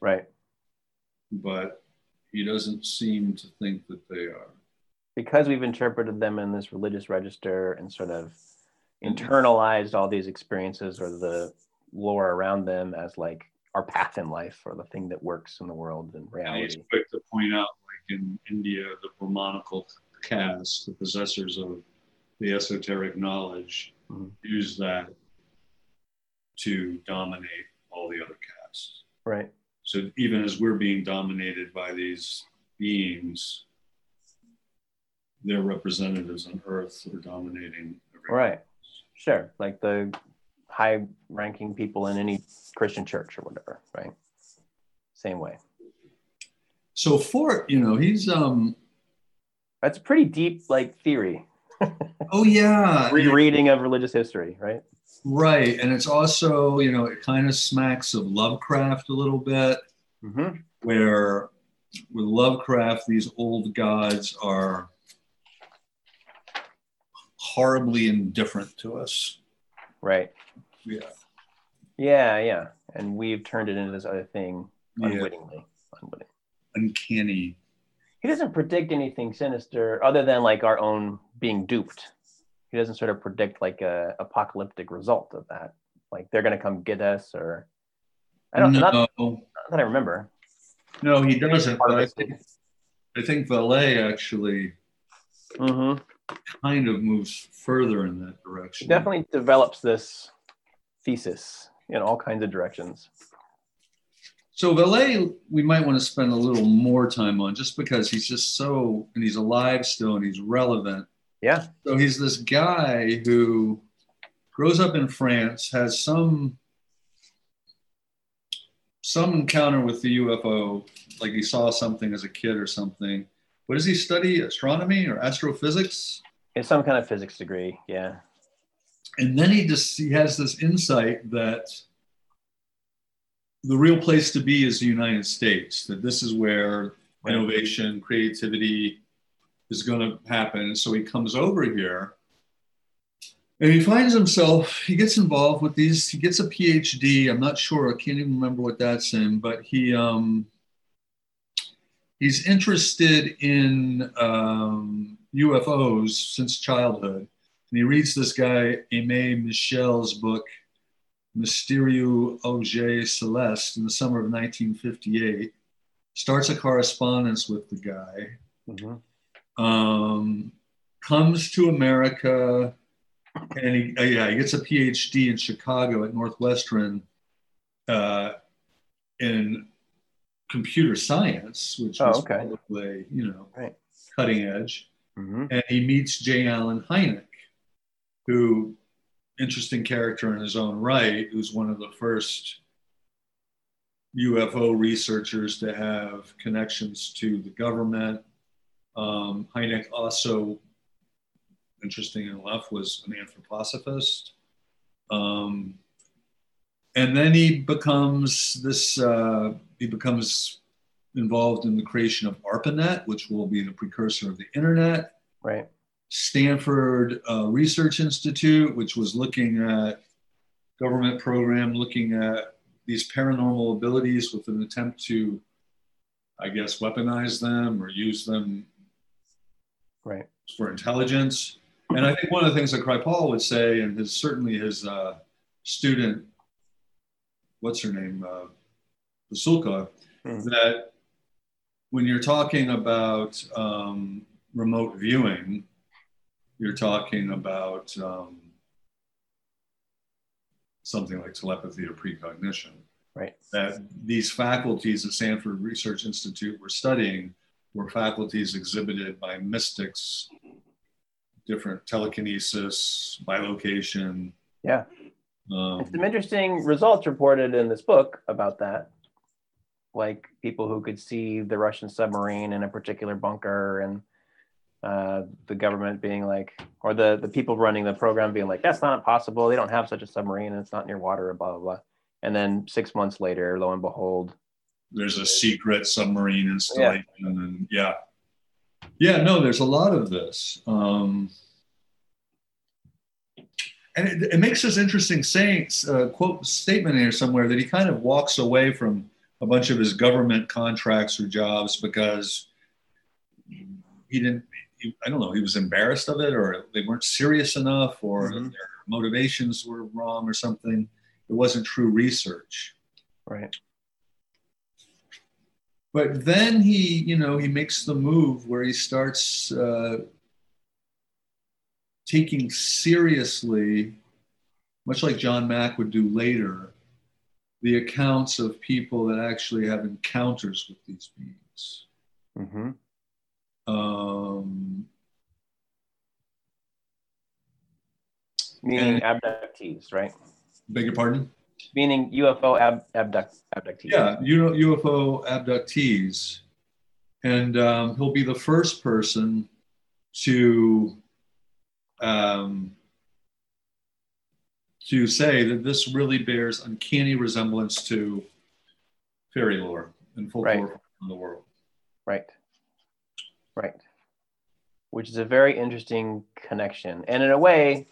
Right. But he doesn't seem to think that they are. Because we've interpreted them in this religious register and sort of Mm-hmm. internalized all these experiences or the lore around them as like our path in life or the thing that works in the world and And he's reality. quick to point out, like in India, the Brahmanical caste, the possessors of the esoteric knowledge, Mhm. use that to dominate all the other castes. Right. So even as we're being dominated by these beings, their representatives on Earth are dominating. everything. Right. Sure. Like the high ranking people in any Christian church or whatever. Right. Same way. So Fort, you know, he's um. That's a pretty deep like theory. Oh yeah, Rereading of religious history, right? Right, and it's also you know it kind of smacks of Lovecraft a little bit. Mm-hmm. where with Lovecraft, these old gods are horribly indifferent to us. Right. Yeah. Yeah, yeah. And we've turned it into this other thing Yeah. unwittingly. Unwitting. Uncanny. He doesn't predict anything sinister other than like our own being duped. He doesn't sort of predict like a apocalyptic result of that. Like they're gonna come get us or I don't not, not that I remember. no, he doesn't. But I think, I think Vallée actually Mhm. kind of moves further in that direction. He definitely develops this thesis in all kinds of directions. So Vallée, we might want to spend a little more time on, just because he's just so, and he's alive still, and he's relevant. Yeah. So he's this guy who grows up in France, has some some encounter with the UFO, like he saw something as a kid or something. What does he study? Astronomy or astrophysics? It's some kind of physics degree. Yeah. And then he just he has this insight that the real place to be is the United States. That this is where innovation, creativity is going to happen. And so he comes over here and he finds himself, he gets involved with these, he gets a PhD. I'm not sure, I can't even remember what that's in, but he, um, he's interested in um, UFOs since childhood. And he reads this guy, Aimé Michel's book, Mystérieux Objet Celeste, in the summer of 1958 starts a correspondence with the guy, Mhm. Um, comes to America, and he, uh, yeah, he gets a PhD in Chicago at Northwestern uh, in computer science, which Oh, was okay. probably, you know, Right. cutting edge. Mhm. And he meets J. Allen Hynek, who, interesting character in his own right, who's one of the first UFO researchers to have connections to the government. Um, Hynek also, interesting enough, was an anthroposophist. Um, and then he becomes this, uh, he becomes involved in the creation of ARPANET, which will be the precursor of the internet. Right. Stanford uh, Research Institute, which was looking at government program, looking at these paranormal abilities with an attempt to, I guess, weaponize them or use them Right. for intelligence. And I think one of the things that Kripal would say, and his certainly his uh, student, what's her name, uh, Pasulka, Mhm. that when you're talking about um, remote viewing, you're talking about um, something like telepathy or precognition. Right. That these faculties at Stanford Research Institute were studying were faculties exhibited by mystics, different telekinesis, bilocation. Yeah. Um, some interesting results reported in this book about that. Like people who could see the Russian submarine in a particular bunker and uh, the government being like, or the, the people running the program being like, that's not possible. They don't have such a submarine and it's not near water, blah, blah, blah. And then six months later, lo and behold, there's a secret submarine installation, and yeah, Yeah, no, there's a lot of this. Um, and it, it, makes this interesting saying, uh, quote statement here somewhere that he kind of walks away from a bunch of his government contracts or jobs because he didn't, he, I don't know, he was embarrassed of it or they weren't serious enough or mm-hmm. their motivations were wrong or something. It wasn't true research. Right. But then he, you know, he makes the move where he starts uh, taking seriously, much like John Mack would do later, the accounts of people that actually have encounters with these beings. Mm-hmm. Um, Meaning abductees, right? Beg your pardon? Meaning UFO ab- abduct, abductees. Yeah, UFO abductees. And um, he'll be the first person to um, to say that this really bears uncanny resemblance to fairy lore and folklore right. from the world. Right. Right. Which is a very interesting connection. And in a way,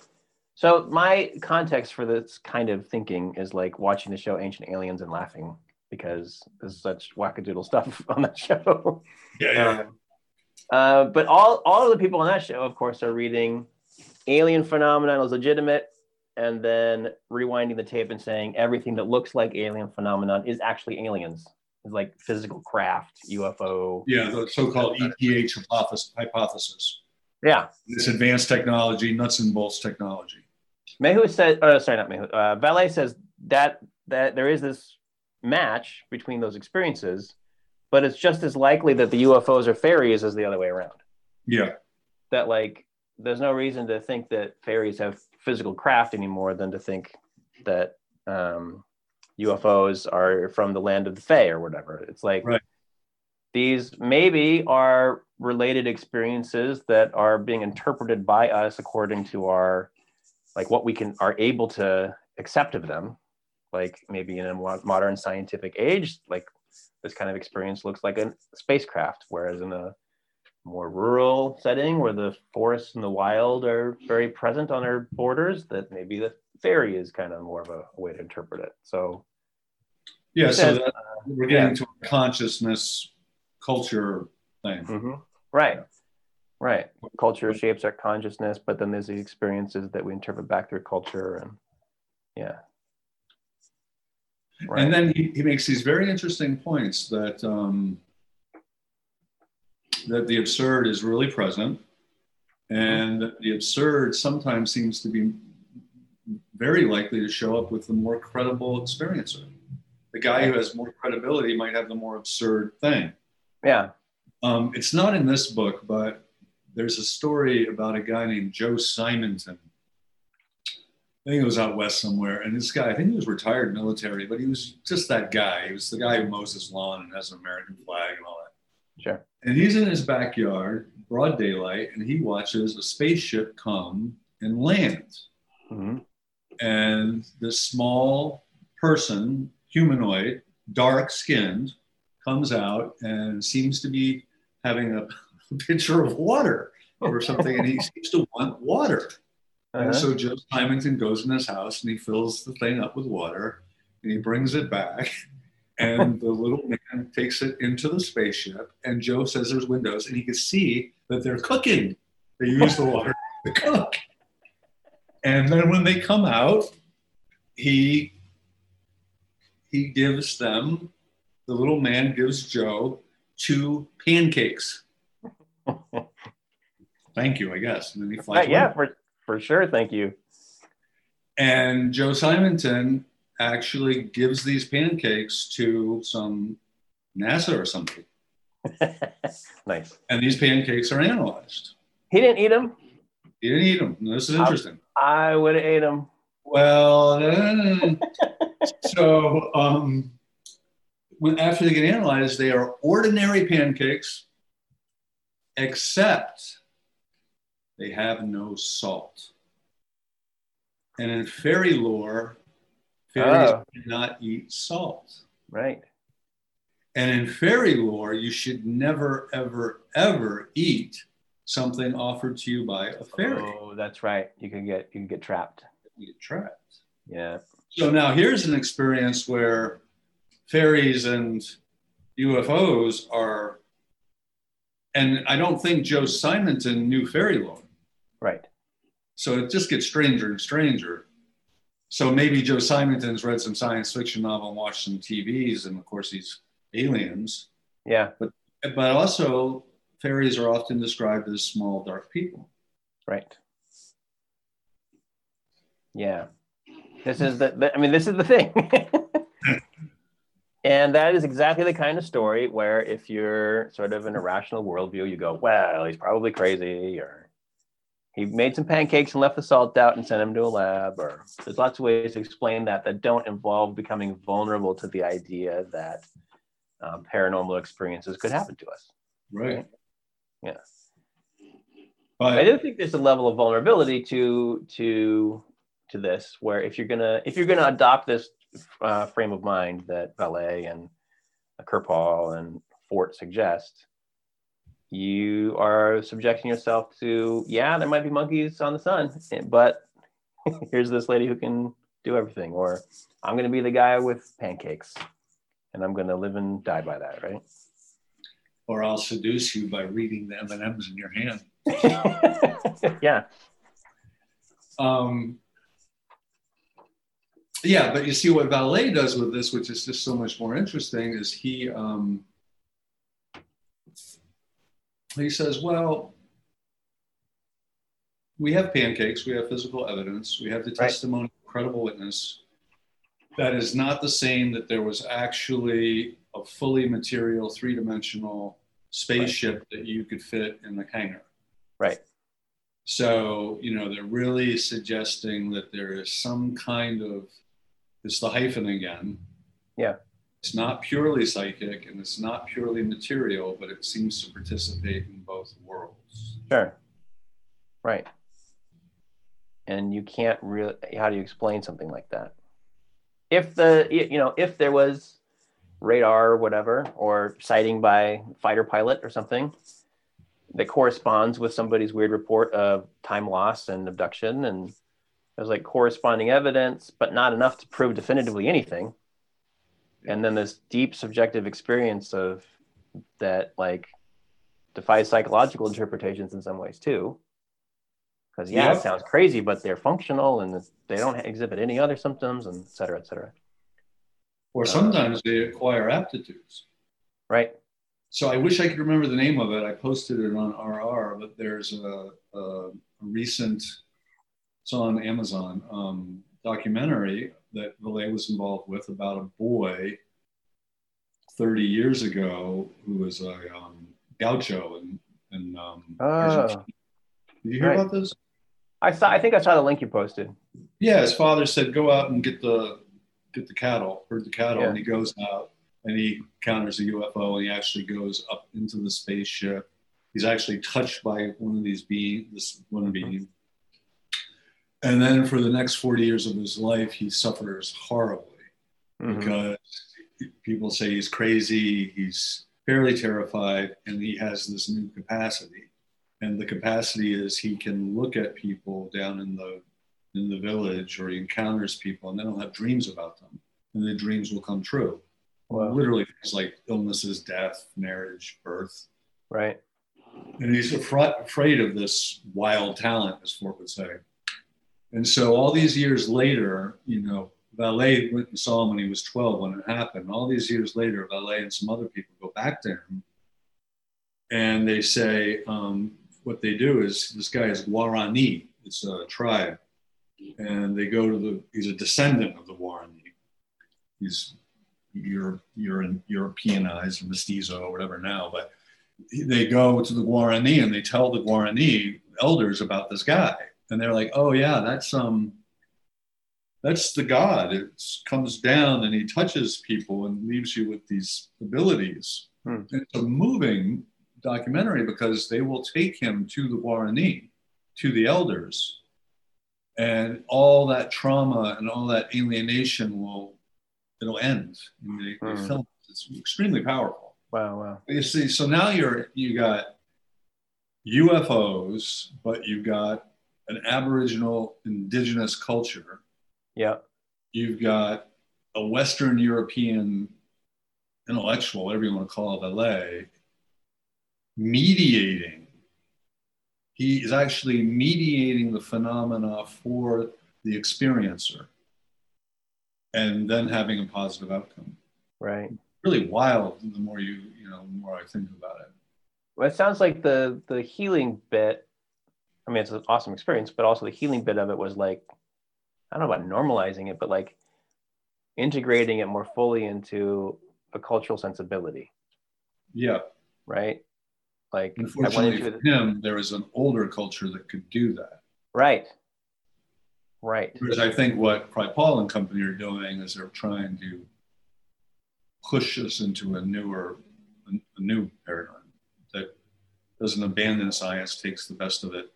so my context for this kind of thinking is like watching the show Ancient Aliens and laughing because there's such wackadoodle stuff on that show. Yeah, yeah. Um, uh, but all all of the people on that show, of course, are reading Alien Phenomenon is legitimate, and then rewinding the tape and saying everything that looks like Alien Phenomenon is actually aliens. It's like physical craft, UFO. Yeah, the so-called ETH hypothesis. Yeah. This advanced technology, nuts and bolts technology. Mehu said, oh, sorry, not Mehu. Uh, Vallée says that that there is this match between those experiences, but it's just as likely that the UFOs are fairies as the other way around. Yeah. That like, there's no reason to think that fairies have physical craft anymore than to think that um, UFOs are from the land of the Fae or whatever. It's like right. these maybe are related experiences that are being interpreted by us according to our like what we can are able to accept of them like maybe in a modern scientific age like this kind of experience looks like a spacecraft whereas in a more rural setting where the forests and the wild are very present on our borders that maybe the fairy is kind of more of a, way to interpret it so yeah so that, uh, we're getting yeah. to a consciousness culture thing mm-hmm. right Right. Culture shapes our consciousness, but then there's the experiences that we interpret back through culture and yeah. Right. And then he, he makes these very interesting points that um, that the absurd is really present, and mm-hmm. the absurd sometimes seems to be very likely to show up with the more credible experiencer. The guy who has more credibility might have the more absurd thing. Yeah. Um, it's not in this book, but there's a story about a guy named Joe Simonton. I think it was out west somewhere. And this guy, I think he was retired military, but he was just that guy. He was the guy who mows his lawn and has an American flag and all that. Sure. And he's in his backyard, broad daylight, and he watches a spaceship come and land. Mm-hmm. And this small person, humanoid, dark skinned, comes out and seems to be having a a pitcher of water or something, and he seems to want water. Uh-huh. And so Joe Simonton goes in his house and he fills the thing up with water and he brings it back. And the little man takes it into the spaceship. And Joe says there's windows and he can see that they're cooking. They use the water to cook. And then when they come out, he he gives them, the little man gives Joe two pancakes thank you, I guess. And then he flies. Yeah, for, for sure. Thank you. And Joe Simonton actually gives these pancakes to some NASA or something. nice. And these pancakes are analyzed. He didn't eat them. He didn't eat them. This is interesting. I, I would have ate them. Well, uh, so um, when after they get analyzed, they are ordinary pancakes except they have no salt. And in fairy lore, fairies ah. oh. cannot eat salt. Right. And in fairy lore, you should never, ever, ever eat something offered to you by a fairy. Oh, that's right. You can get you can get trapped. You get trapped. Yeah. So now here's an experience where fairies and UFOs are, and I don't think Joe Simonton knew fairy lore. Right. So it just gets stranger and stranger. So maybe Joe Simonton's read some science fiction novel and watched some TVs, and of course he's aliens. Yeah. But but also fairies are often described as small dark people. Right. Yeah. This is the, the I mean this is the thing. and that is exactly the kind of story where if you're sort of an irrational worldview, you go, well, he's probably crazy or he made some pancakes and left the salt out and sent him to a lab or there's lots of ways to explain that that don't involve becoming vulnerable to the idea that um, paranormal experiences could happen to us Right. yeah But i do think there's a level of vulnerability to to to this where if you're gonna if you're gonna adopt this uh, frame of mind that Vallée and Kripal and Fort suggest, you are subjecting yourself to yeah, there might be monkeys on the sun, but here's this lady who can do everything, or I'm gonna be the guy with pancakes, and I'm gonna live and die by that, right? or I'll seduce you by reading the M and M's in your hand. yeah, Um, yeah, but you see what Vallée does with this, which is just so much more interesting, is he um, he says, well, we have pancakes, we have physical evidence, we have the Right. testimony of credible witness. That is not the same that there was actually a fully material, three-dimensional spaceship that you could fit in the hangar. right, So, you know, they're really suggesting that there is some kind of, it's the hyphen again. Yeah. It's not purely psychic and it's not purely material, but it seems to participate in both worlds. sure, right. And you can't really. How do you explain something like that? If the you know if there was radar or whatever or sighting by fighter pilot or something that corresponds with somebody's weird report of time loss and abduction and there's like corresponding evidence but not enough to prove definitively anything and then this deep subjective experience of that like defies psychological interpretations in some ways too because yeah Yep. it sounds crazy but they're functional and they don't exhibit any other symptoms and et cetera et cetera Or uh, sometimes they acquire aptitudes. right So I wish I could remember the name of it. I posted it on RR, but there's a, a recent, it's on Amazon, um, documentary that Vallée was involved with about a boy 30 years ago who was a um, gaucho and, and um, Oh. Did you hear Right. about this? i saw i think i saw the link you posted Yeah, his father said, "Go out and get the get the cattle, herd the cattle," Yeah. and he goes out and he encounters a UFO, and he actually goes up into the spaceship. He's actually touched by one of these beings, this one being, and then for the next forty years of his life, he suffers horribly Mhm. because people say he's crazy, he's fairly terrified, and he has this new capacity. And the capacity is he can look at people down in the in the village or he encounters people and then he'll have dreams about them. And the dreams will come true. Wow. Literally things like illnesses, death, marriage, birth. right And he's afra- afraid of this wild talent, as Fort would say. And so all these years later, you know, Vallée went and saw him when he was 12 when it happened. All these years later, Vallée and some other people go back to him and they say, um, what they do is this guy is Guarani, it's a tribe. And they go to the, he's a descendant of the Guarani. He's Euro, Euro, Europeanized or mestizo or whatever now, but they go to the Guarani and they tell the Guarani elders about this guy. And they're like, oh yeah, that's um that's the God. It comes down and he touches people and leaves you with these abilities. Hmm. It's a moving documentary because they will take him to the Guarani, to the elders, and all that trauma and all that alienation will it'll end. They, they Hmm. film it. it's extremely powerful. Wow, wow. You see, so now you're you got UFOs, but you've got an Aboriginal indigenous culture. Yeah. You've got a Western European intellectual, whatever you want to call it, LA, mediating. He is actually mediating the phenomena for the experiencer and then having a positive outcome. Right. Really wild the more you, you know, the more I think about it. Well, it sounds like the the healing bit. I mean, it's an awesome experience, but also the healing bit of it was like, I don't know about normalizing it, but like integrating it more fully into a cultural sensibility. Yeah. Right. Like unfortunately for the, him, there was an older culture that could do that. Right. Right. Because I think what Paul and company are doing is they're trying to push us into a newer, a new paradigm that doesn't abandon science, takes the best of it.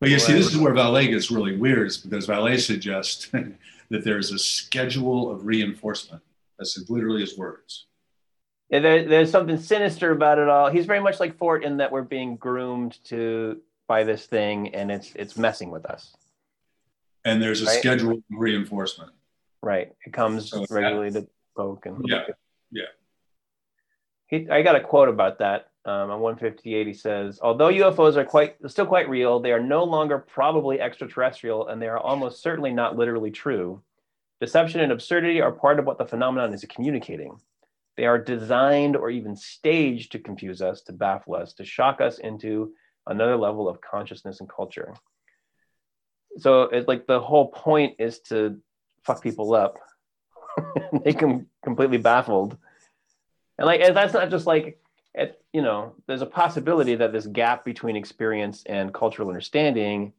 But you see, this is where Vallée gets really weird, is because Vallée suggests that there's a schedule of reinforcement. That's literally his words. Yeah, there, there's something sinister about it all. He's very much like Fort in that we're being groomed to by this thing, and it's it's messing with us. And there's a right? schedule of reinforcement. Right. It comes so regularly to poke and yeah, yeah. He, I got a quote about that um, on 158. He says, "Although UFOs are quite still quite real, they are no longer probably extraterrestrial, and they are almost certainly not literally true. Deception and absurdity are part of what the phenomenon is communicating." They are designed or even staged to confuse us, to baffle us, to shock us into another level of consciousness and culture. So it's like the whole point is to fuck people up, make them completely baffled. And like, and that's not just like, you know, there's a possibility that this gap between experience and cultural understanding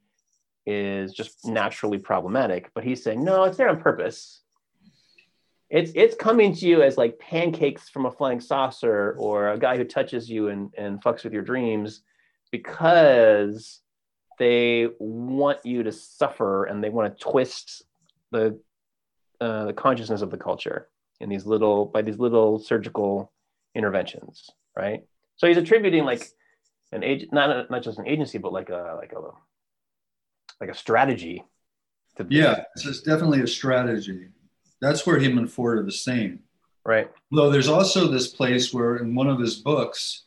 is just naturally problematic. But he's saying, no, it's there on purpose it's it's coming to you as like pancakes from a flying saucer or a guy who touches you and, and fucks with your dreams because they want you to suffer and they want to twist the uh, the consciousness of the culture in these little by these little surgical interventions right so he's attributing like an age not not just an agency but like a like a like a strategy to yeah it's definitely a strategy that's where him and Fort are the same. Right. Though there's also this place where in one of his books,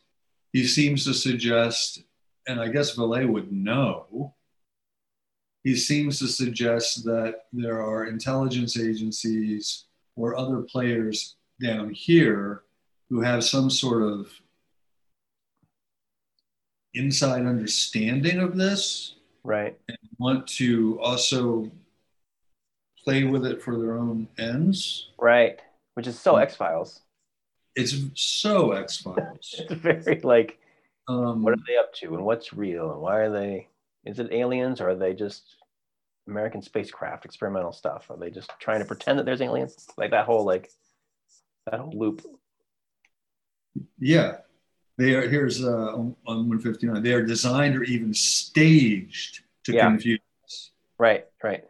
he seems to suggest, and I guess Vallée would know, he seems to suggest that there are intelligence agencies or other players down here who have some sort of inside understanding of this. Right. And want to also play with it for their own ends. Right. Which is so X Files. It's so X Files. it's very like, um, what are they up to and what's real and why are they? Is it aliens or are they just American spacecraft experimental stuff? Are they just trying to pretend that there's aliens? Like that whole like that whole loop. Yeah, they are. Here's uh, on 159. They are designed or even staged to yeah. confuse. Right. Right.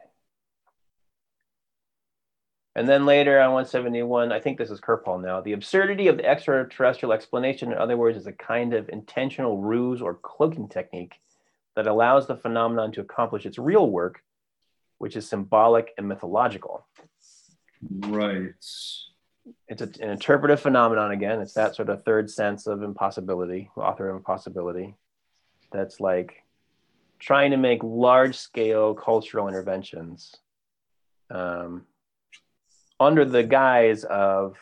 And then later on 171, I think this is Kripal now, the absurdity of the extraterrestrial explanation, in other words, is a kind of intentional ruse or cloaking technique that allows the phenomenon to accomplish its real work, which is symbolic and mythological. Right. It's a, an interpretive phenomenon again. It's that sort of third sense of impossibility, author of impossibility, that's like trying to make large scale cultural interventions. Um, under the guise of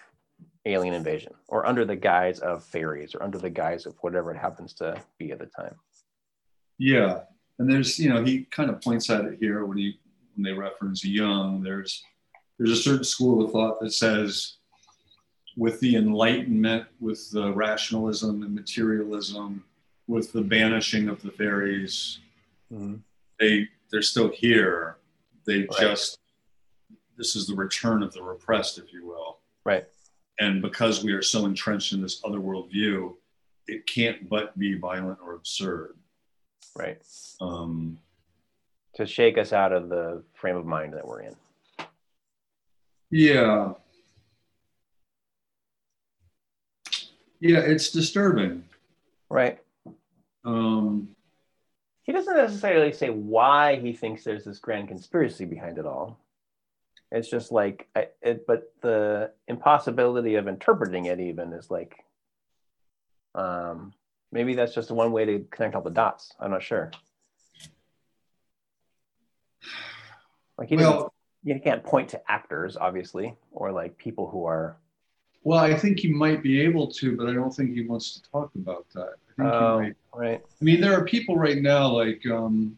alien invasion or under the guise of fairies or under the guise of whatever it happens to be at the time. Yeah. And there's, you know, he kind of points at it here when he when they reference Jung, there's there's a certain school of thought that says with the enlightenment, with the rationalism and materialism, with the banishing of the fairies, mm-hmm. they they're still here. They right. just this is the return of the repressed, if you will. Right. And because we are so entrenched in this other worldview, it can't but be violent or absurd. Right. Um, to shake us out of the frame of mind that we're in. Yeah. Yeah, it's disturbing. Right. Um, he doesn't necessarily say why he thinks there's this grand conspiracy behind it all. It's just like, I, it, but the impossibility of interpreting it even is like, um, maybe that's just one way to connect all the dots. I'm not sure. Like he well, you can't point to actors, obviously, or like people who are. Well, I think he might be able to, but I don't think he wants to talk about that. I think oh, might, right. I mean, there are people right now, like um,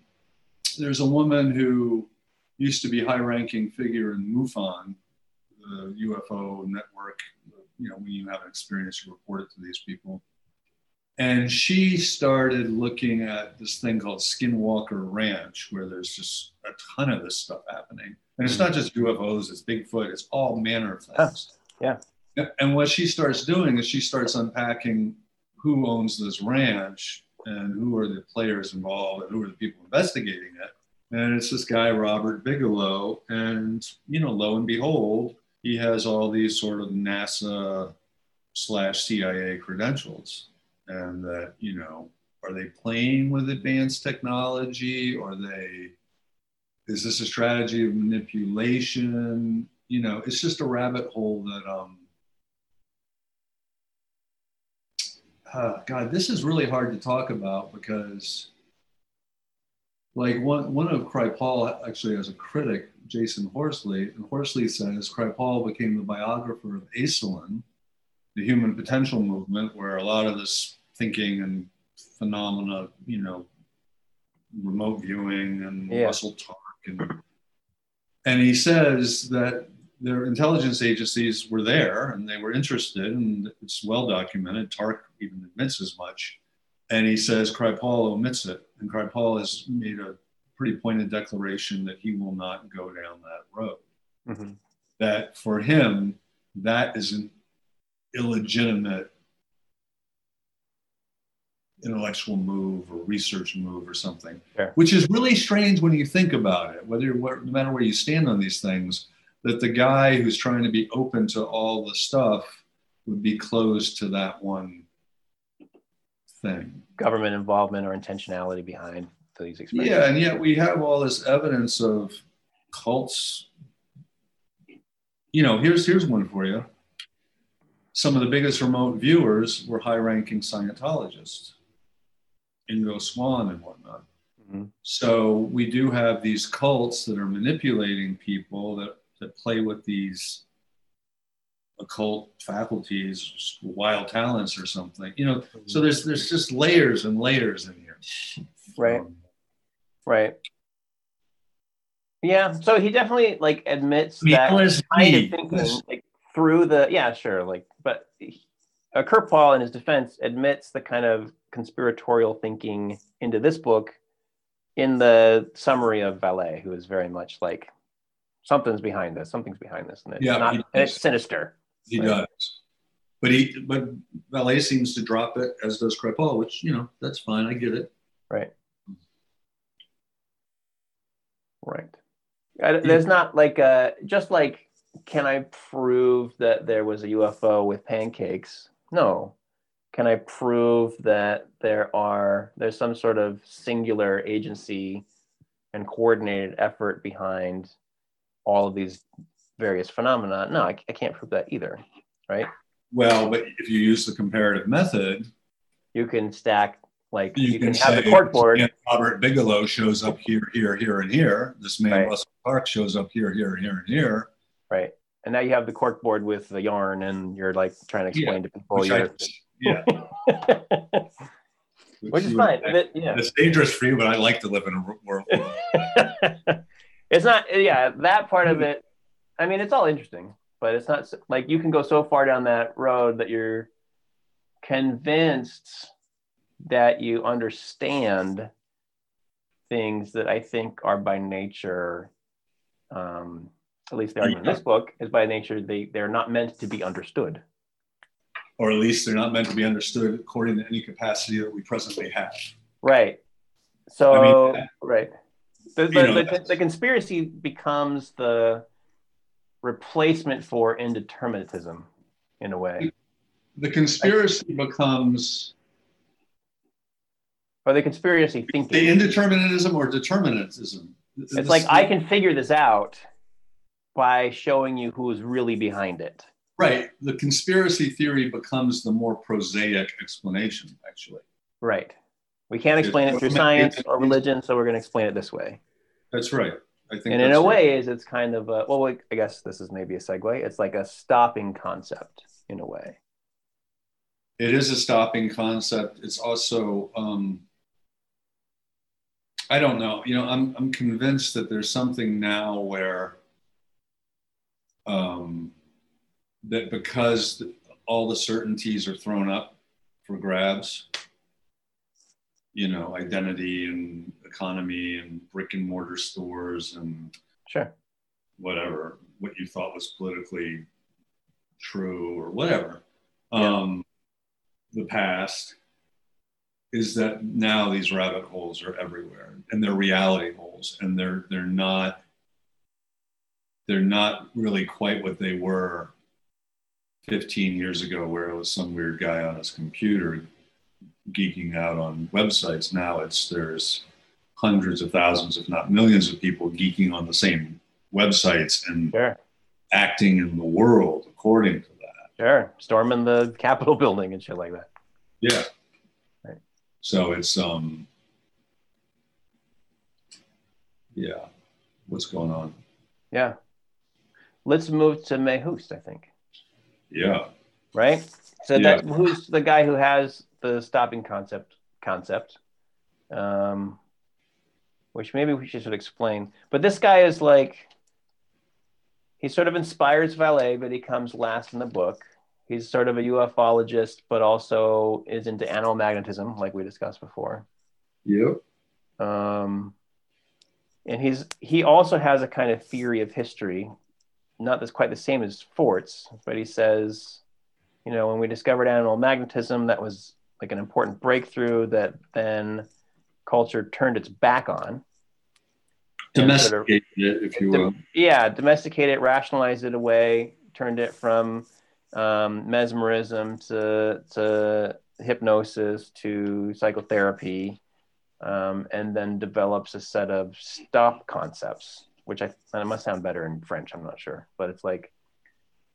there's a woman who used to be high-ranking figure in MUFON, the UFO network. You know, when you have an experience, you report it to these people. And she started looking at this thing called Skinwalker Ranch, where there's just a ton of this stuff happening. And it's not just UFOs, it's Bigfoot, it's all manner of things. Yeah. And what she starts doing is she starts unpacking who owns this ranch and who are the players involved and who are the people investigating it. And it's this guy, Robert Bigelow. And, you know, lo and behold, he has all these sort of NASA slash CIA credentials. And that, you know, are they playing with advanced technology? Are they is this a strategy of manipulation? You know, it's just a rabbit hole that, um, uh, God, this is really hard to talk about because, like, one, one of Kripal actually has a critic, Jason Horsley, and Horsley says Kripal became the biographer of Esalen, the human potential movement, where a lot of this thinking and phenomena, you know, remote viewing and yeah. Russell Targ and, and he says that their intelligence agencies were there and they were interested, and it's well documented. Targ even admits as much. And he says Kripal omits it. And Kripal has made a pretty pointed declaration that he will not go down that road. Mm-hmm. That for him, that is an illegitimate intellectual move or research move or something, sure. which is really strange when you think about it. Whether no matter where you stand on these things, that the guy who's trying to be open to all the stuff would be closed to that one thing. Government involvement or intentionality behind these experiments. Yeah, and yet we have all this evidence of cults. You know, here's here's one for you. Some of the biggest remote viewers were high-ranking Scientologists. Ingo Swann and whatnot. Mm-hmm. So we do have these cults that are manipulating people that, that play with these occult faculties, wild talents or something. You know, so there's there's just layers and layers in here. Right. Um, right. Yeah. So he definitely like admits that kind of thinking like, through the yeah, sure. Like, but uh, Kripal, in his defense, admits the kind of conspiratorial thinking into this book in the summary of Vallée, who is very much like something's behind this, something's behind this, and it's yeah, not, and it's sinister. He does, but he but Vallée seems to drop it, as does Kripal, which you know that's fine. I get it. Right. Right. There's not like uh just like can I prove that there was a UFO with pancakes? No. Can I prove that there are there's some sort of singular agency and coordinated effort behind all of these various phenomena? No, I, I can't prove that either, right? Well, but if you use the comparative method, you can stack like you, you can, can, have the cork board. Robert Bigelow shows up here, here, here, and here. This man right. Russell Targ shows up here, here, here, and here. Right and now you have the cork board with the yarn and you're like trying to explain yeah, to people your... yeah which, which is fine it, yeah. it's dangerous for you but i like to live in a world it's not yeah that part of it i mean it's all interesting but it's not like you can go so far down that road that you're convinced that you understand things that i think are by nature um, at least the argument in this book, is by nature they they're not meant to be understood. Or at least they're not meant to be understood according to any capacity that we presently have. Right. So I mean, right. The, the, know, the, the conspiracy becomes the replacement for indeterminism in a way. the conspiracy becomes or the conspiracy thinking. the indeterminism or determinism. It's This- like I can figure this out by showing you who's really behind it. right. The conspiracy theory becomes the more prosaic explanation, actually. Right. We can't explain it through science or religion, so we're going to explain it this way. That's right. I think. And in a right. way, is it's kind of a well, I guess this is maybe a segue. It's like a stopping concept in a way. it is a stopping concept. It's also, um, I don't know. You know, I'm I'm convinced that there's something now where, um, that because all the certainties are thrown up for grabs, you know, identity and economy and brick and mortar stores and Sure. whatever what you thought was politically true or whatever Yeah. um, the past is that now these rabbit holes are everywhere and they're reality holes and they're they're not they're not really quite what they were 15 years ago where it was some weird guy on his computer geeking out on websites now it's there's hundreds of thousands if not millions of people geeking on the same websites and Sure. acting in the world according to that Sure. Storming the Capitol building and shit like that. yeah Right. so it's um yeah what's going on Yeah. Let's move to Méheust, I think. yeah Right? So Yeah. that who's the guy who has the stopping concept concept. Um which maybe we should explain. But this guy is like he sort of inspires Vallée, but he comes last in the book. He's sort of a ufologist, but also is into animal magnetism, like we discussed before. yep Um, and he's he also has a kind of theory of history, not that's quite the same as Fort's, but he says, you know, when we discovered animal magnetism, that was like an important breakthrough that then culture turned its back on. And sort of- it if you will yeah, domesticate it, rationalize it away, turned it from um, mesmerism to to hypnosis to psychotherapy, um, and then develops a set of stop concepts, which I and it must sound better in French. I'm not sure, but it's like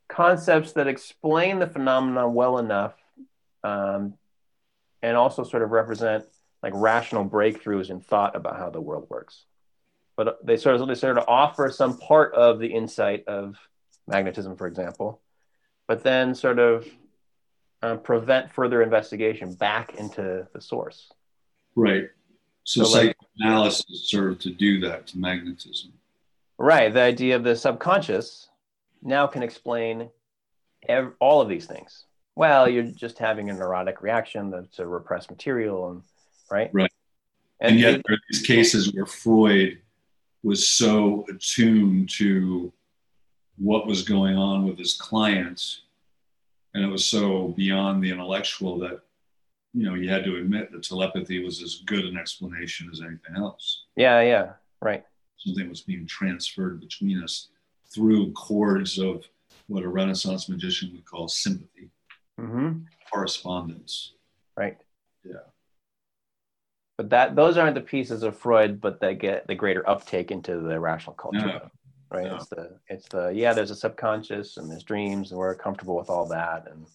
concepts that explain the phenomenon well enough, um, and also sort of represent like rational breakthroughs in thought about how the world works but they sort of they sort of offer some part of the insight of magnetism, for example, but then sort of um, prevent further investigation back into the source. right so, So, like- psychoanalysis served to do that to magnetism Right. The idea of the subconscious now can explain ev- all of these things. Well, you're just having a neurotic reaction that's a repressed material, and right. Right. And, and yet there are these cases where Freud was so attuned to what was going on with his clients, and it was so beyond the intellectual that you know you had to admit that telepathy was as good an explanation as anything else. yeah, yeah, right. Something was being transferred between us through cords of what a Renaissance magician would call sympathy, hmm correspondence. Right. Yeah. But that those aren't the pieces of Freud, but they get the greater uptake into the rational culture. No. Right. No. It's the it's the yeah, there's a subconscious and there's dreams and we're comfortable with all that. And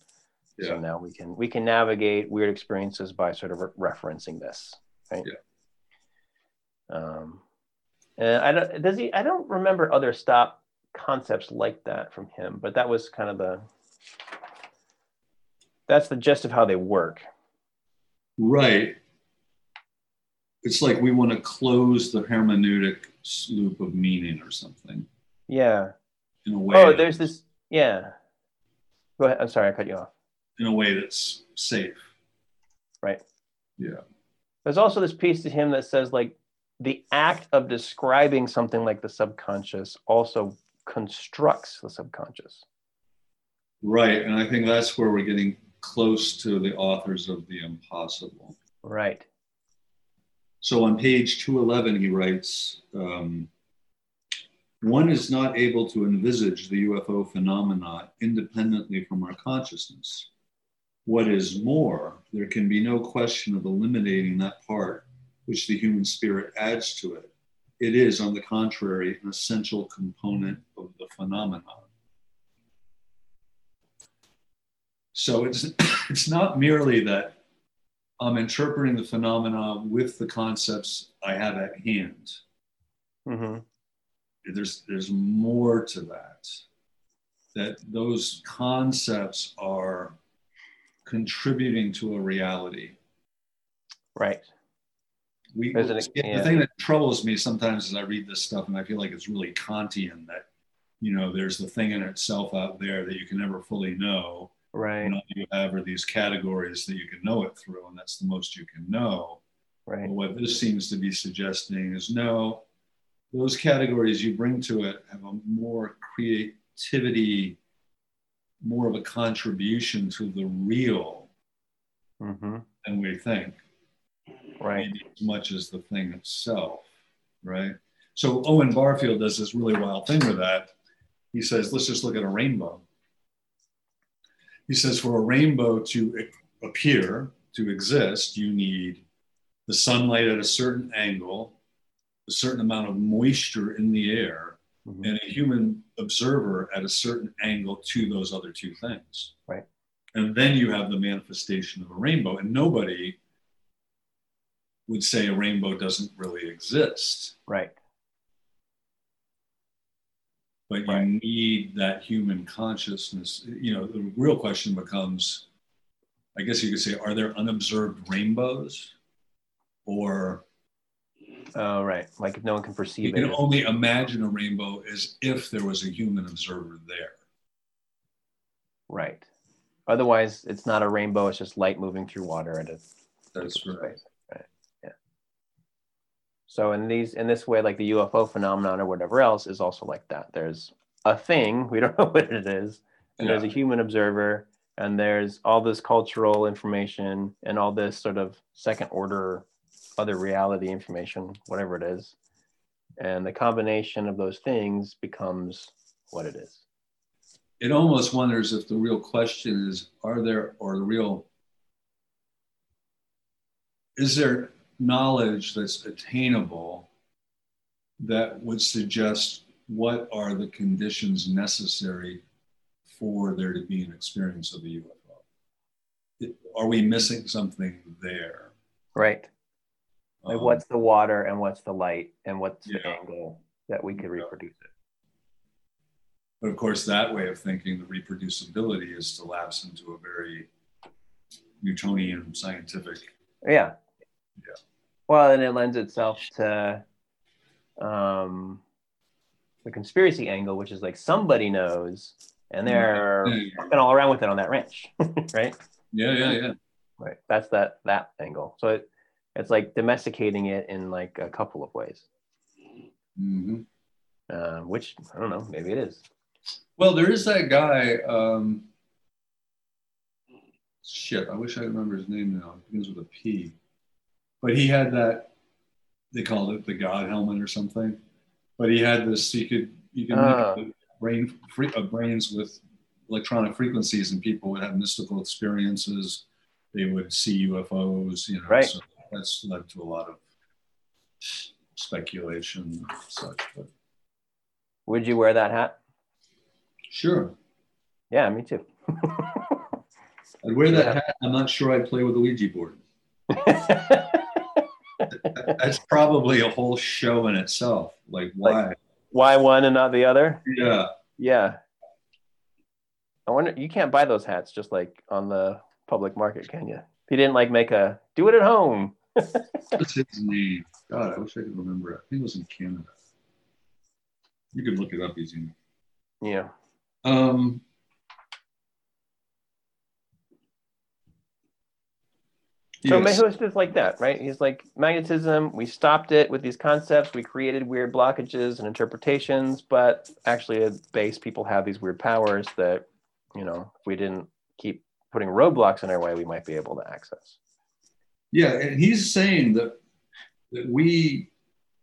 so now we can we can navigate weird experiences by sort of re- referencing this. Right. Yeah. Um and I don't does he I don't remember other stop concepts like that from him, but that was kind of the that's the gist of how they work. Right. It's like we want to close the hermeneutic loop of meaning or something Yeah. in a way. Oh, there's this. Yeah. Go ahead. I'm sorry, I cut you off. in a way that's safe. Right. Yeah. There's also this piece to him that says like the act of describing something like the subconscious also constructs the subconscious. Right. And I think that's where we're getting close to the authors of The Impossible. Right. So on page 211, he writes um, One is not able to envisage the UFO phenomena independently from our consciousness. What is more, there can be no question of eliminating that part which the human spirit adds to it. It is, on the contrary, an essential component of the phenomenon. So it's, it's not merely that I'm interpreting the phenomena with the concepts I have at hand. Mm-hmm. There's, there's more to that. That those concepts are contributing to a reality. Right. We, an, yeah. The thing that troubles me sometimes as I read this stuff, and I feel like it's really Kantian that, you know, there's the thing in itself out there that you can never fully know. Right. And all you have are these categories that you can know it through, and that's the most you can know. Right. But what this seems to be suggesting is no, those categories you bring to it have a more creativity, more of a contribution to the real mm-hmm. than we think right Maybe as much as the thing itself right so owen barfield does this really wild thing with that he says let's just look at a rainbow he says for a rainbow to appear to exist you need the sunlight at a certain angle a certain amount of moisture in the air mm-hmm. and a human observer at a certain angle to those other two things right and then you have the manifestation of a rainbow and nobody would say a rainbow doesn't really exist. Right. But right. you need that human consciousness. You know, the real question becomes I guess you could say, are there unobserved rainbows? Or. Oh, right. Like if no one can perceive you it. You can only imagine a rainbow as if there was a human observer there. Right. Otherwise, it's not a rainbow, it's just light moving through water at a. That's right. Space. So in these in this way, like the UFO phenomenon or whatever else is also like that. There's a thing, we don't know what it is, and yeah. there's a human observer, and there's all this cultural information and all this sort of second order other reality information, whatever it is. And the combination of those things becomes what it is. It almost wonders if the real question is are there, or the real, is there knowledge that's attainable that would suggest what are the conditions necessary for there to be an experience of the UFO. Are we missing something there? Right. Like um, what's the water and what's the light and what's yeah. the angle that we could yeah. reproduce it? But of course, that way of thinking, the reproducibility is to lapse into a very Newtonian scientific. Yeah. Yeah. Well, and it lends itself to um, the conspiracy angle, which is like somebody knows and they're fucking all around with it on that ranch, right? Yeah, yeah, yeah. Right. That's that that angle. So it it's like domesticating it in like a couple of ways. Mm-hmm. Uh, which I don't know, maybe it is. Well, there is that guy. Um, shit, I wish I remember his name now. It begins with a P but he had that they called it the God helmet or something. But he had this. He could you can uh. brain free, uh, brains with electronic frequencies, and people would have mystical experiences. They would see UFOs. You know, right. so that's led to a lot of speculation and such. But would you wear that hat? Sure. Yeah, me too. I'd wear that hat. I'm not sure I'd play with a Ouija board. that's probably a whole show in itself. Like why? Like, why one and not the other? Yeah. Yeah. I wonder you can't buy those hats just like on the public market, can you? If you didn't like make a do it at home. What's his name? God, I wish I could remember it. I think it was in Canada. You could look it up easy. Yeah. Um So yes. Méheust's just like that, right? He's like magnetism. We stopped it with these concepts. We created weird blockages and interpretations, but actually, at base, people have these weird powers that, you know, if we didn't keep putting roadblocks in our way, we might be able to access. Yeah, and he's saying that that we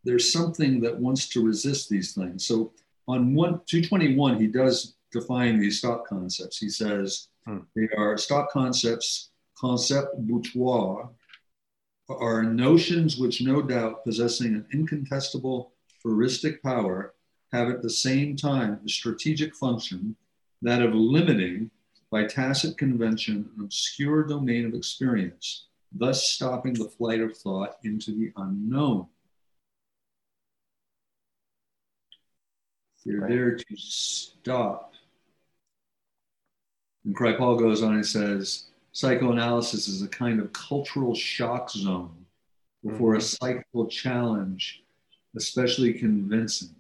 there's something that wants to resist these things. So on one 221, he does define these thought concepts. He says Hmm. They are stock concepts, concept bourgeois, are notions which no doubt possessing an incontestable heuristic power have at the same time the strategic function that of limiting by tacit convention an obscure domain of experience, thus stopping the flight of thought into the unknown. They're right. there to stop. And Kripal goes on and says, psychoanalysis is a kind of cultural shock zone before mm-hmm. a psychical challenge, especially convincing.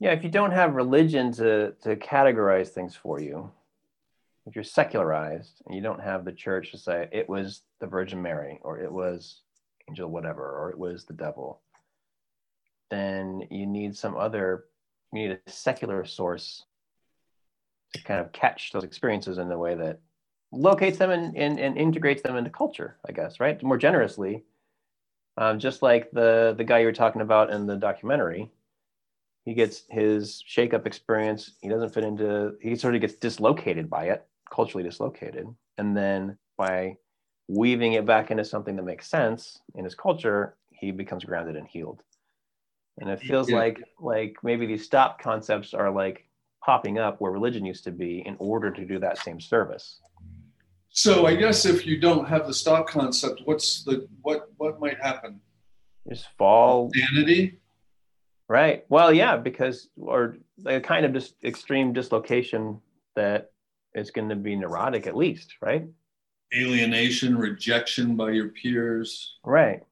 Yeah, if you don't have religion to, to categorize things for you, if you're secularized and you don't have the church to say it was the Virgin Mary or it was angel whatever or it was the devil, then you need some other, you need a secular source to kind of catch those experiences in a way that locates them and, and, and integrates them into culture, I guess, right? More generously. Um, just like the the guy you were talking about in the documentary, he gets his shake-up experience. He doesn't fit into. He sort of gets dislocated by it, culturally dislocated, and then by weaving it back into something that makes sense in his culture, he becomes grounded and healed. And it feels yeah. like like maybe these stop concepts are like popping up where religion used to be in order to do that same service. So I guess if you don't have the stock concept, what's the what what might happen? Just fall sanity. Right. Well, yeah, because or a kind of just extreme dislocation that is going to be neurotic at least, right? Alienation, rejection by your peers. Right.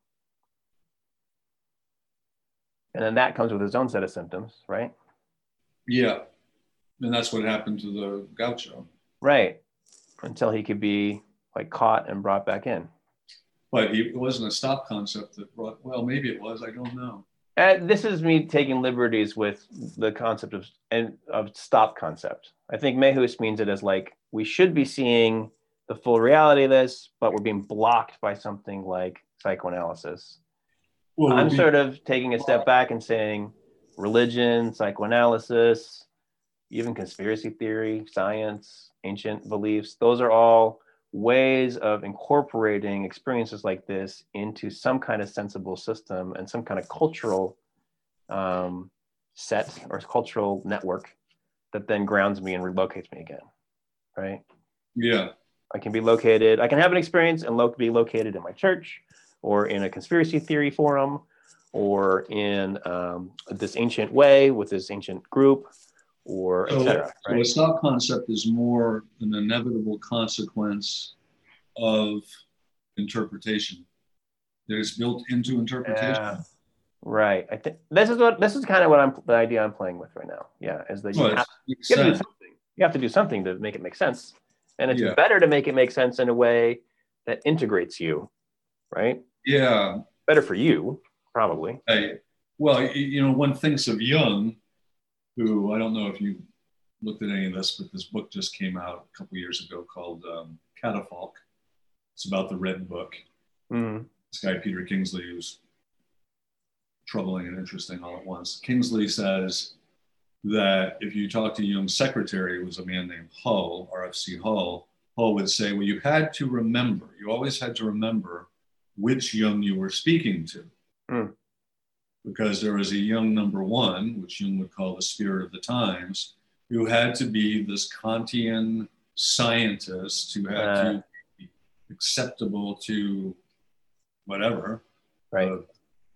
And then that comes with its own set of symptoms, right? Yeah. And that's what happened to the gaucho. Right. Until he could be like caught and brought back in. But he, it wasn't a stop concept that brought, well, maybe it was, I don't know. Uh, this is me taking liberties with the concept of and of stop concept. I think Méheust means it as like we should be seeing the full reality of this, but we're being blocked by something like psychoanalysis. Well, I'm be- sort of taking a step back and saying religion, psychoanalysis, even conspiracy theory, science, ancient beliefs, those are all ways of incorporating experiences like this into some kind of sensible system and some kind of cultural um, set or cultural network that then grounds me and relocates me again. Right? Yeah. I can be located, I can have an experience and lo- be located in my church or in a conspiracy theory forum or in um, this ancient way with this ancient group or so, etc. Right? So a stop concept is more an inevitable consequence of interpretation that is built into interpretation. Yeah. Right. I think this is what this is kind of what I'm the idea I'm playing with right now. Yeah, is that you, have, you, have, to do something. You have to do something to make it make sense, and it's yeah. better to make it make sense in a way that integrates you, right? Yeah. Better for you, probably. Hey, well, you know, one thinks of Jung who I don't know if you looked at any of this, but this book just came out a couple years ago called um, Catafalque. It's about the Red Book. Mm-hmm. This guy, Peter Kingsley, who's troubling and interesting all at once. Kingsley says that if you talk to Jung's secretary, who was a man named Hull, RFC Hull, Hull would say, well, you had to remember, you always had to remember which Jung you were speaking to. Because there was a Jung number one, which Jung would call the spirit of the times, who had to be this Kantian scientist who had uh, to be acceptable to whatever, right?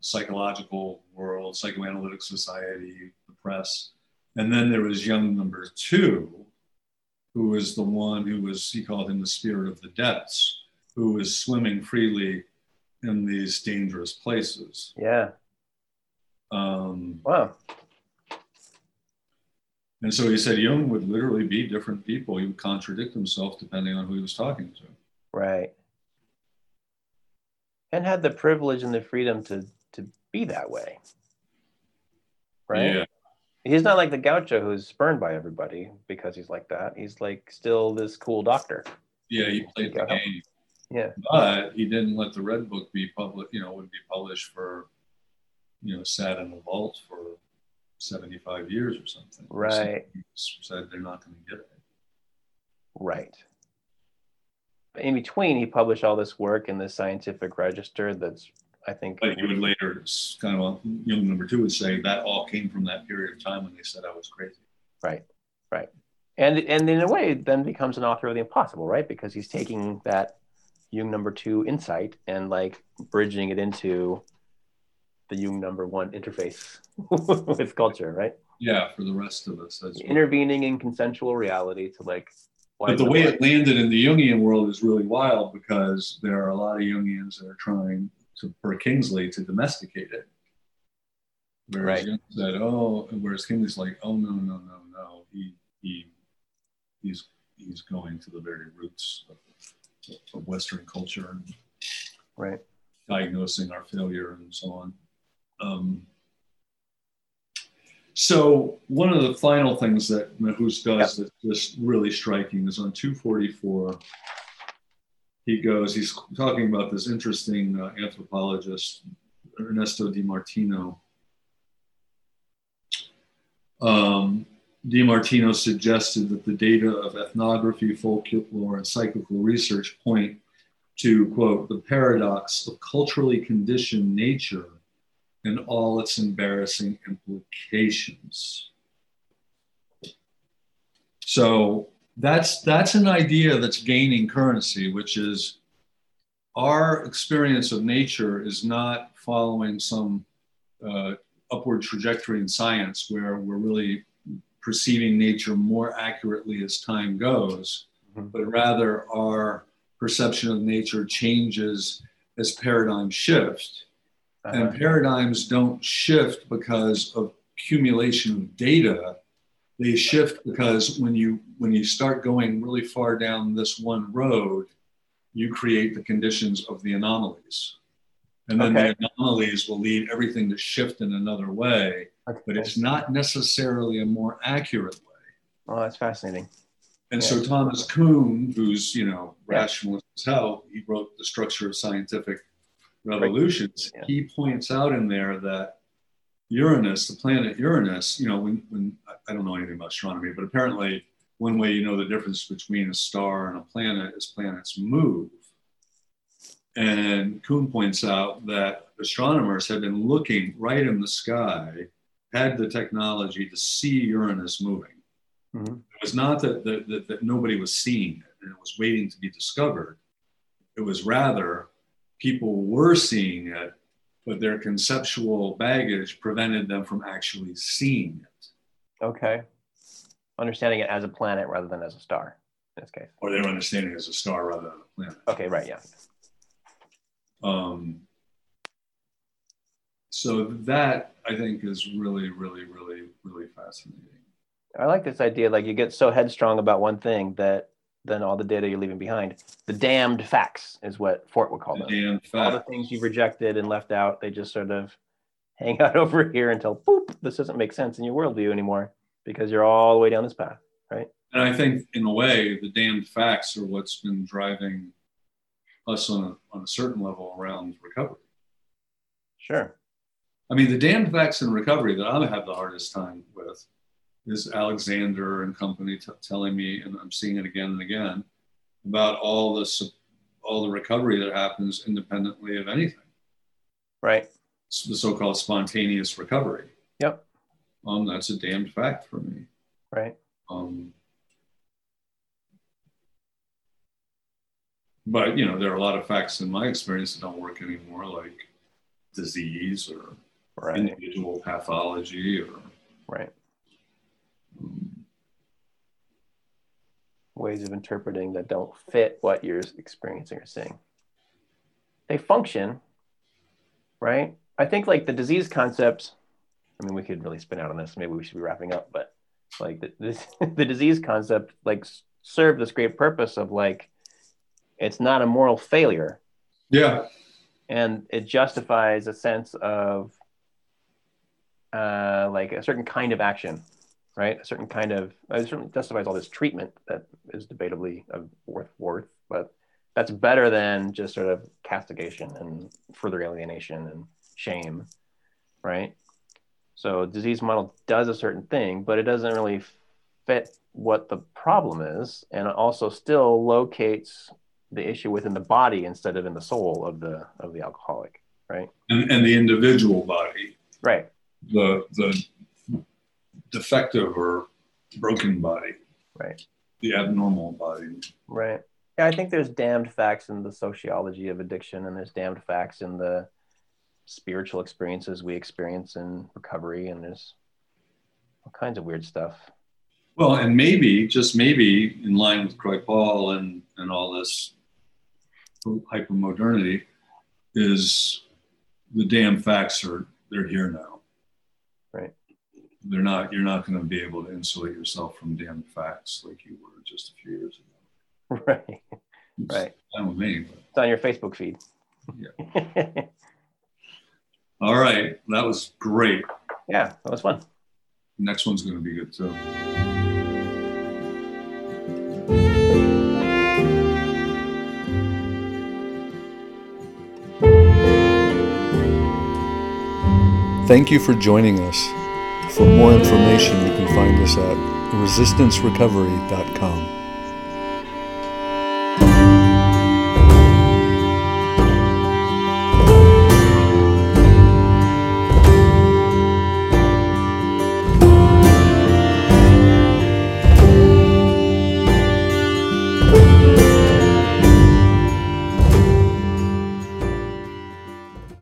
psychological world, psychoanalytic society, the press. And then there was Jung number two, who was the one who was, he called him the spirit of the depths, who was swimming freely in these dangerous places. Yeah. Um, wow. And so he said Jung would literally be different people. He would contradict himself depending on who he was talking to. Right. And had the privilege and the freedom to to be that way. Right? Yeah. He's not like the gaucho who's spurned by everybody because he's like that. He's like still this cool doctor. Yeah, he played the game. Yeah. But he didn't let the red book be public, you know, wouldn't be published for you know, sat in the vault for 75 years or something. Right. Said they're not going to get it. Right. In between, he published all this work in the scientific register that's, I think. But you would later, kind of, Jung number two would say that all came from that period of time when they said I was crazy. Right, right. And, and in a way, then becomes an author of the impossible, right? Because he's taking that Jung number two insight and like bridging it into the Jung number one interface with culture, right? Yeah, for the rest of us. That's intervening in consensual reality to like. But the way it landed in the Jungian world is really wild because there are a lot of Jungians that are trying to, for Kingsley to domesticate it. Whereas right. Jung said, "Oh," whereas Kingsley's like, "Oh no, no, no, no. He he he's he's going to the very roots of, of Western culture and right diagnosing our failure and so on." Um, so one of the final things that Méheust does yep. that's just really striking is on 244. He goes, he's talking about this interesting uh, anthropologist, Ernesto Di Martino. Um, Di Martino suggested that the data of ethnography, folklore, and psychical research point to, quote, the paradox of culturally conditioned nature and all its embarrassing implications. So that's that's an idea that's gaining currency, which is our experience of nature is not following some uh, upward trajectory in science where we're really perceiving nature more accurately as time goes, mm-hmm. but rather our perception of nature changes as paradigms shift. Uh-huh. And paradigms don't shift because of accumulation of data. They shift because when you when you start going really far down this one road, you create the conditions of the anomalies. And then okay. the anomalies will lead everything to shift in another way. Okay. But it's not necessarily a more accurate way. Oh, that's fascinating. And yeah. so Thomas Kuhn, who's you know rationalist as hell, he wrote the structure of scientific revolutions, yeah. he points out in there that Uranus, the planet Uranus, you know, when, when I don't know anything about astronomy, but apparently one way you know the difference between a star and a planet is planets move. And Kuhn points out that astronomers had been looking right in the sky, had the technology to see Uranus moving. Mm-hmm. It was not that, that, that, that nobody was seeing it and it was waiting to be discovered. It was rather people were seeing it, but their conceptual baggage prevented them from actually seeing it. Okay. Understanding it as a planet rather than as a star in this case. Or they were understanding it as a star rather than a planet. Okay, right, yeah. Um, so that I think is really, really, really, really fascinating. I like this idea. Like you get so headstrong about one thing that than all the data you're leaving behind. The damned facts is what Fort would call the them. All the things you've rejected and left out, they just sort of hang out over here until boop, this doesn't make sense in your worldview anymore because you're all the way down this path, right? And I think, in a way, the damned facts are what's been driving us on a, on a certain level around recovery. Sure. I mean, the damned facts in recovery that I have the hardest time with is Alexander and company t- telling me, and I'm seeing it again and again, about all the all the recovery that happens independently of anything. Right. It's the so-called spontaneous recovery. Yep. Um, that's a damned fact for me. Right. Um, but you know, there are a lot of facts in my experience that don't work anymore, like disease or right. individual pathology or right ways of interpreting that don't fit what you're experiencing or seeing. They function, right? I think like the disease concept, I mean, we could really spin out on this. Maybe we should be wrapping up, but like the, this, the disease concept, like serve this great purpose of like, it's not a moral failure. Yeah. And it justifies a sense of uh, like a certain kind of action right? A certain kind of, uh, it certainly justifies all this treatment that is debatably of worth worth, but that's better than just sort of castigation and further alienation and shame, right? So disease model does a certain thing, but it doesn't really fit what the problem is, and also still locates the issue within the body instead of in the soul of the of the alcoholic, right? And, and the individual body, Right. the the defective or broken body, Right. the abnormal body. Right. Yeah, I think there's damned facts in the sociology of addiction, and there's damned facts in the spiritual experiences we experience in recovery, and there's all kinds of weird stuff. Well, and maybe, just maybe, in line with Kripal and, and all this hypermodernity, is the damn facts are they're here now. Right. They're not. You're not going to be able to insulate yourself from damn facts like you were just a few years ago. Right. It's Right. fine with me. But. It's on your Facebook feed. Yeah. All right, that was great. yeah, that was fun. Next one's going to be good too. Thank you for joining us. For more information, you can find us at resistancerecovery.com.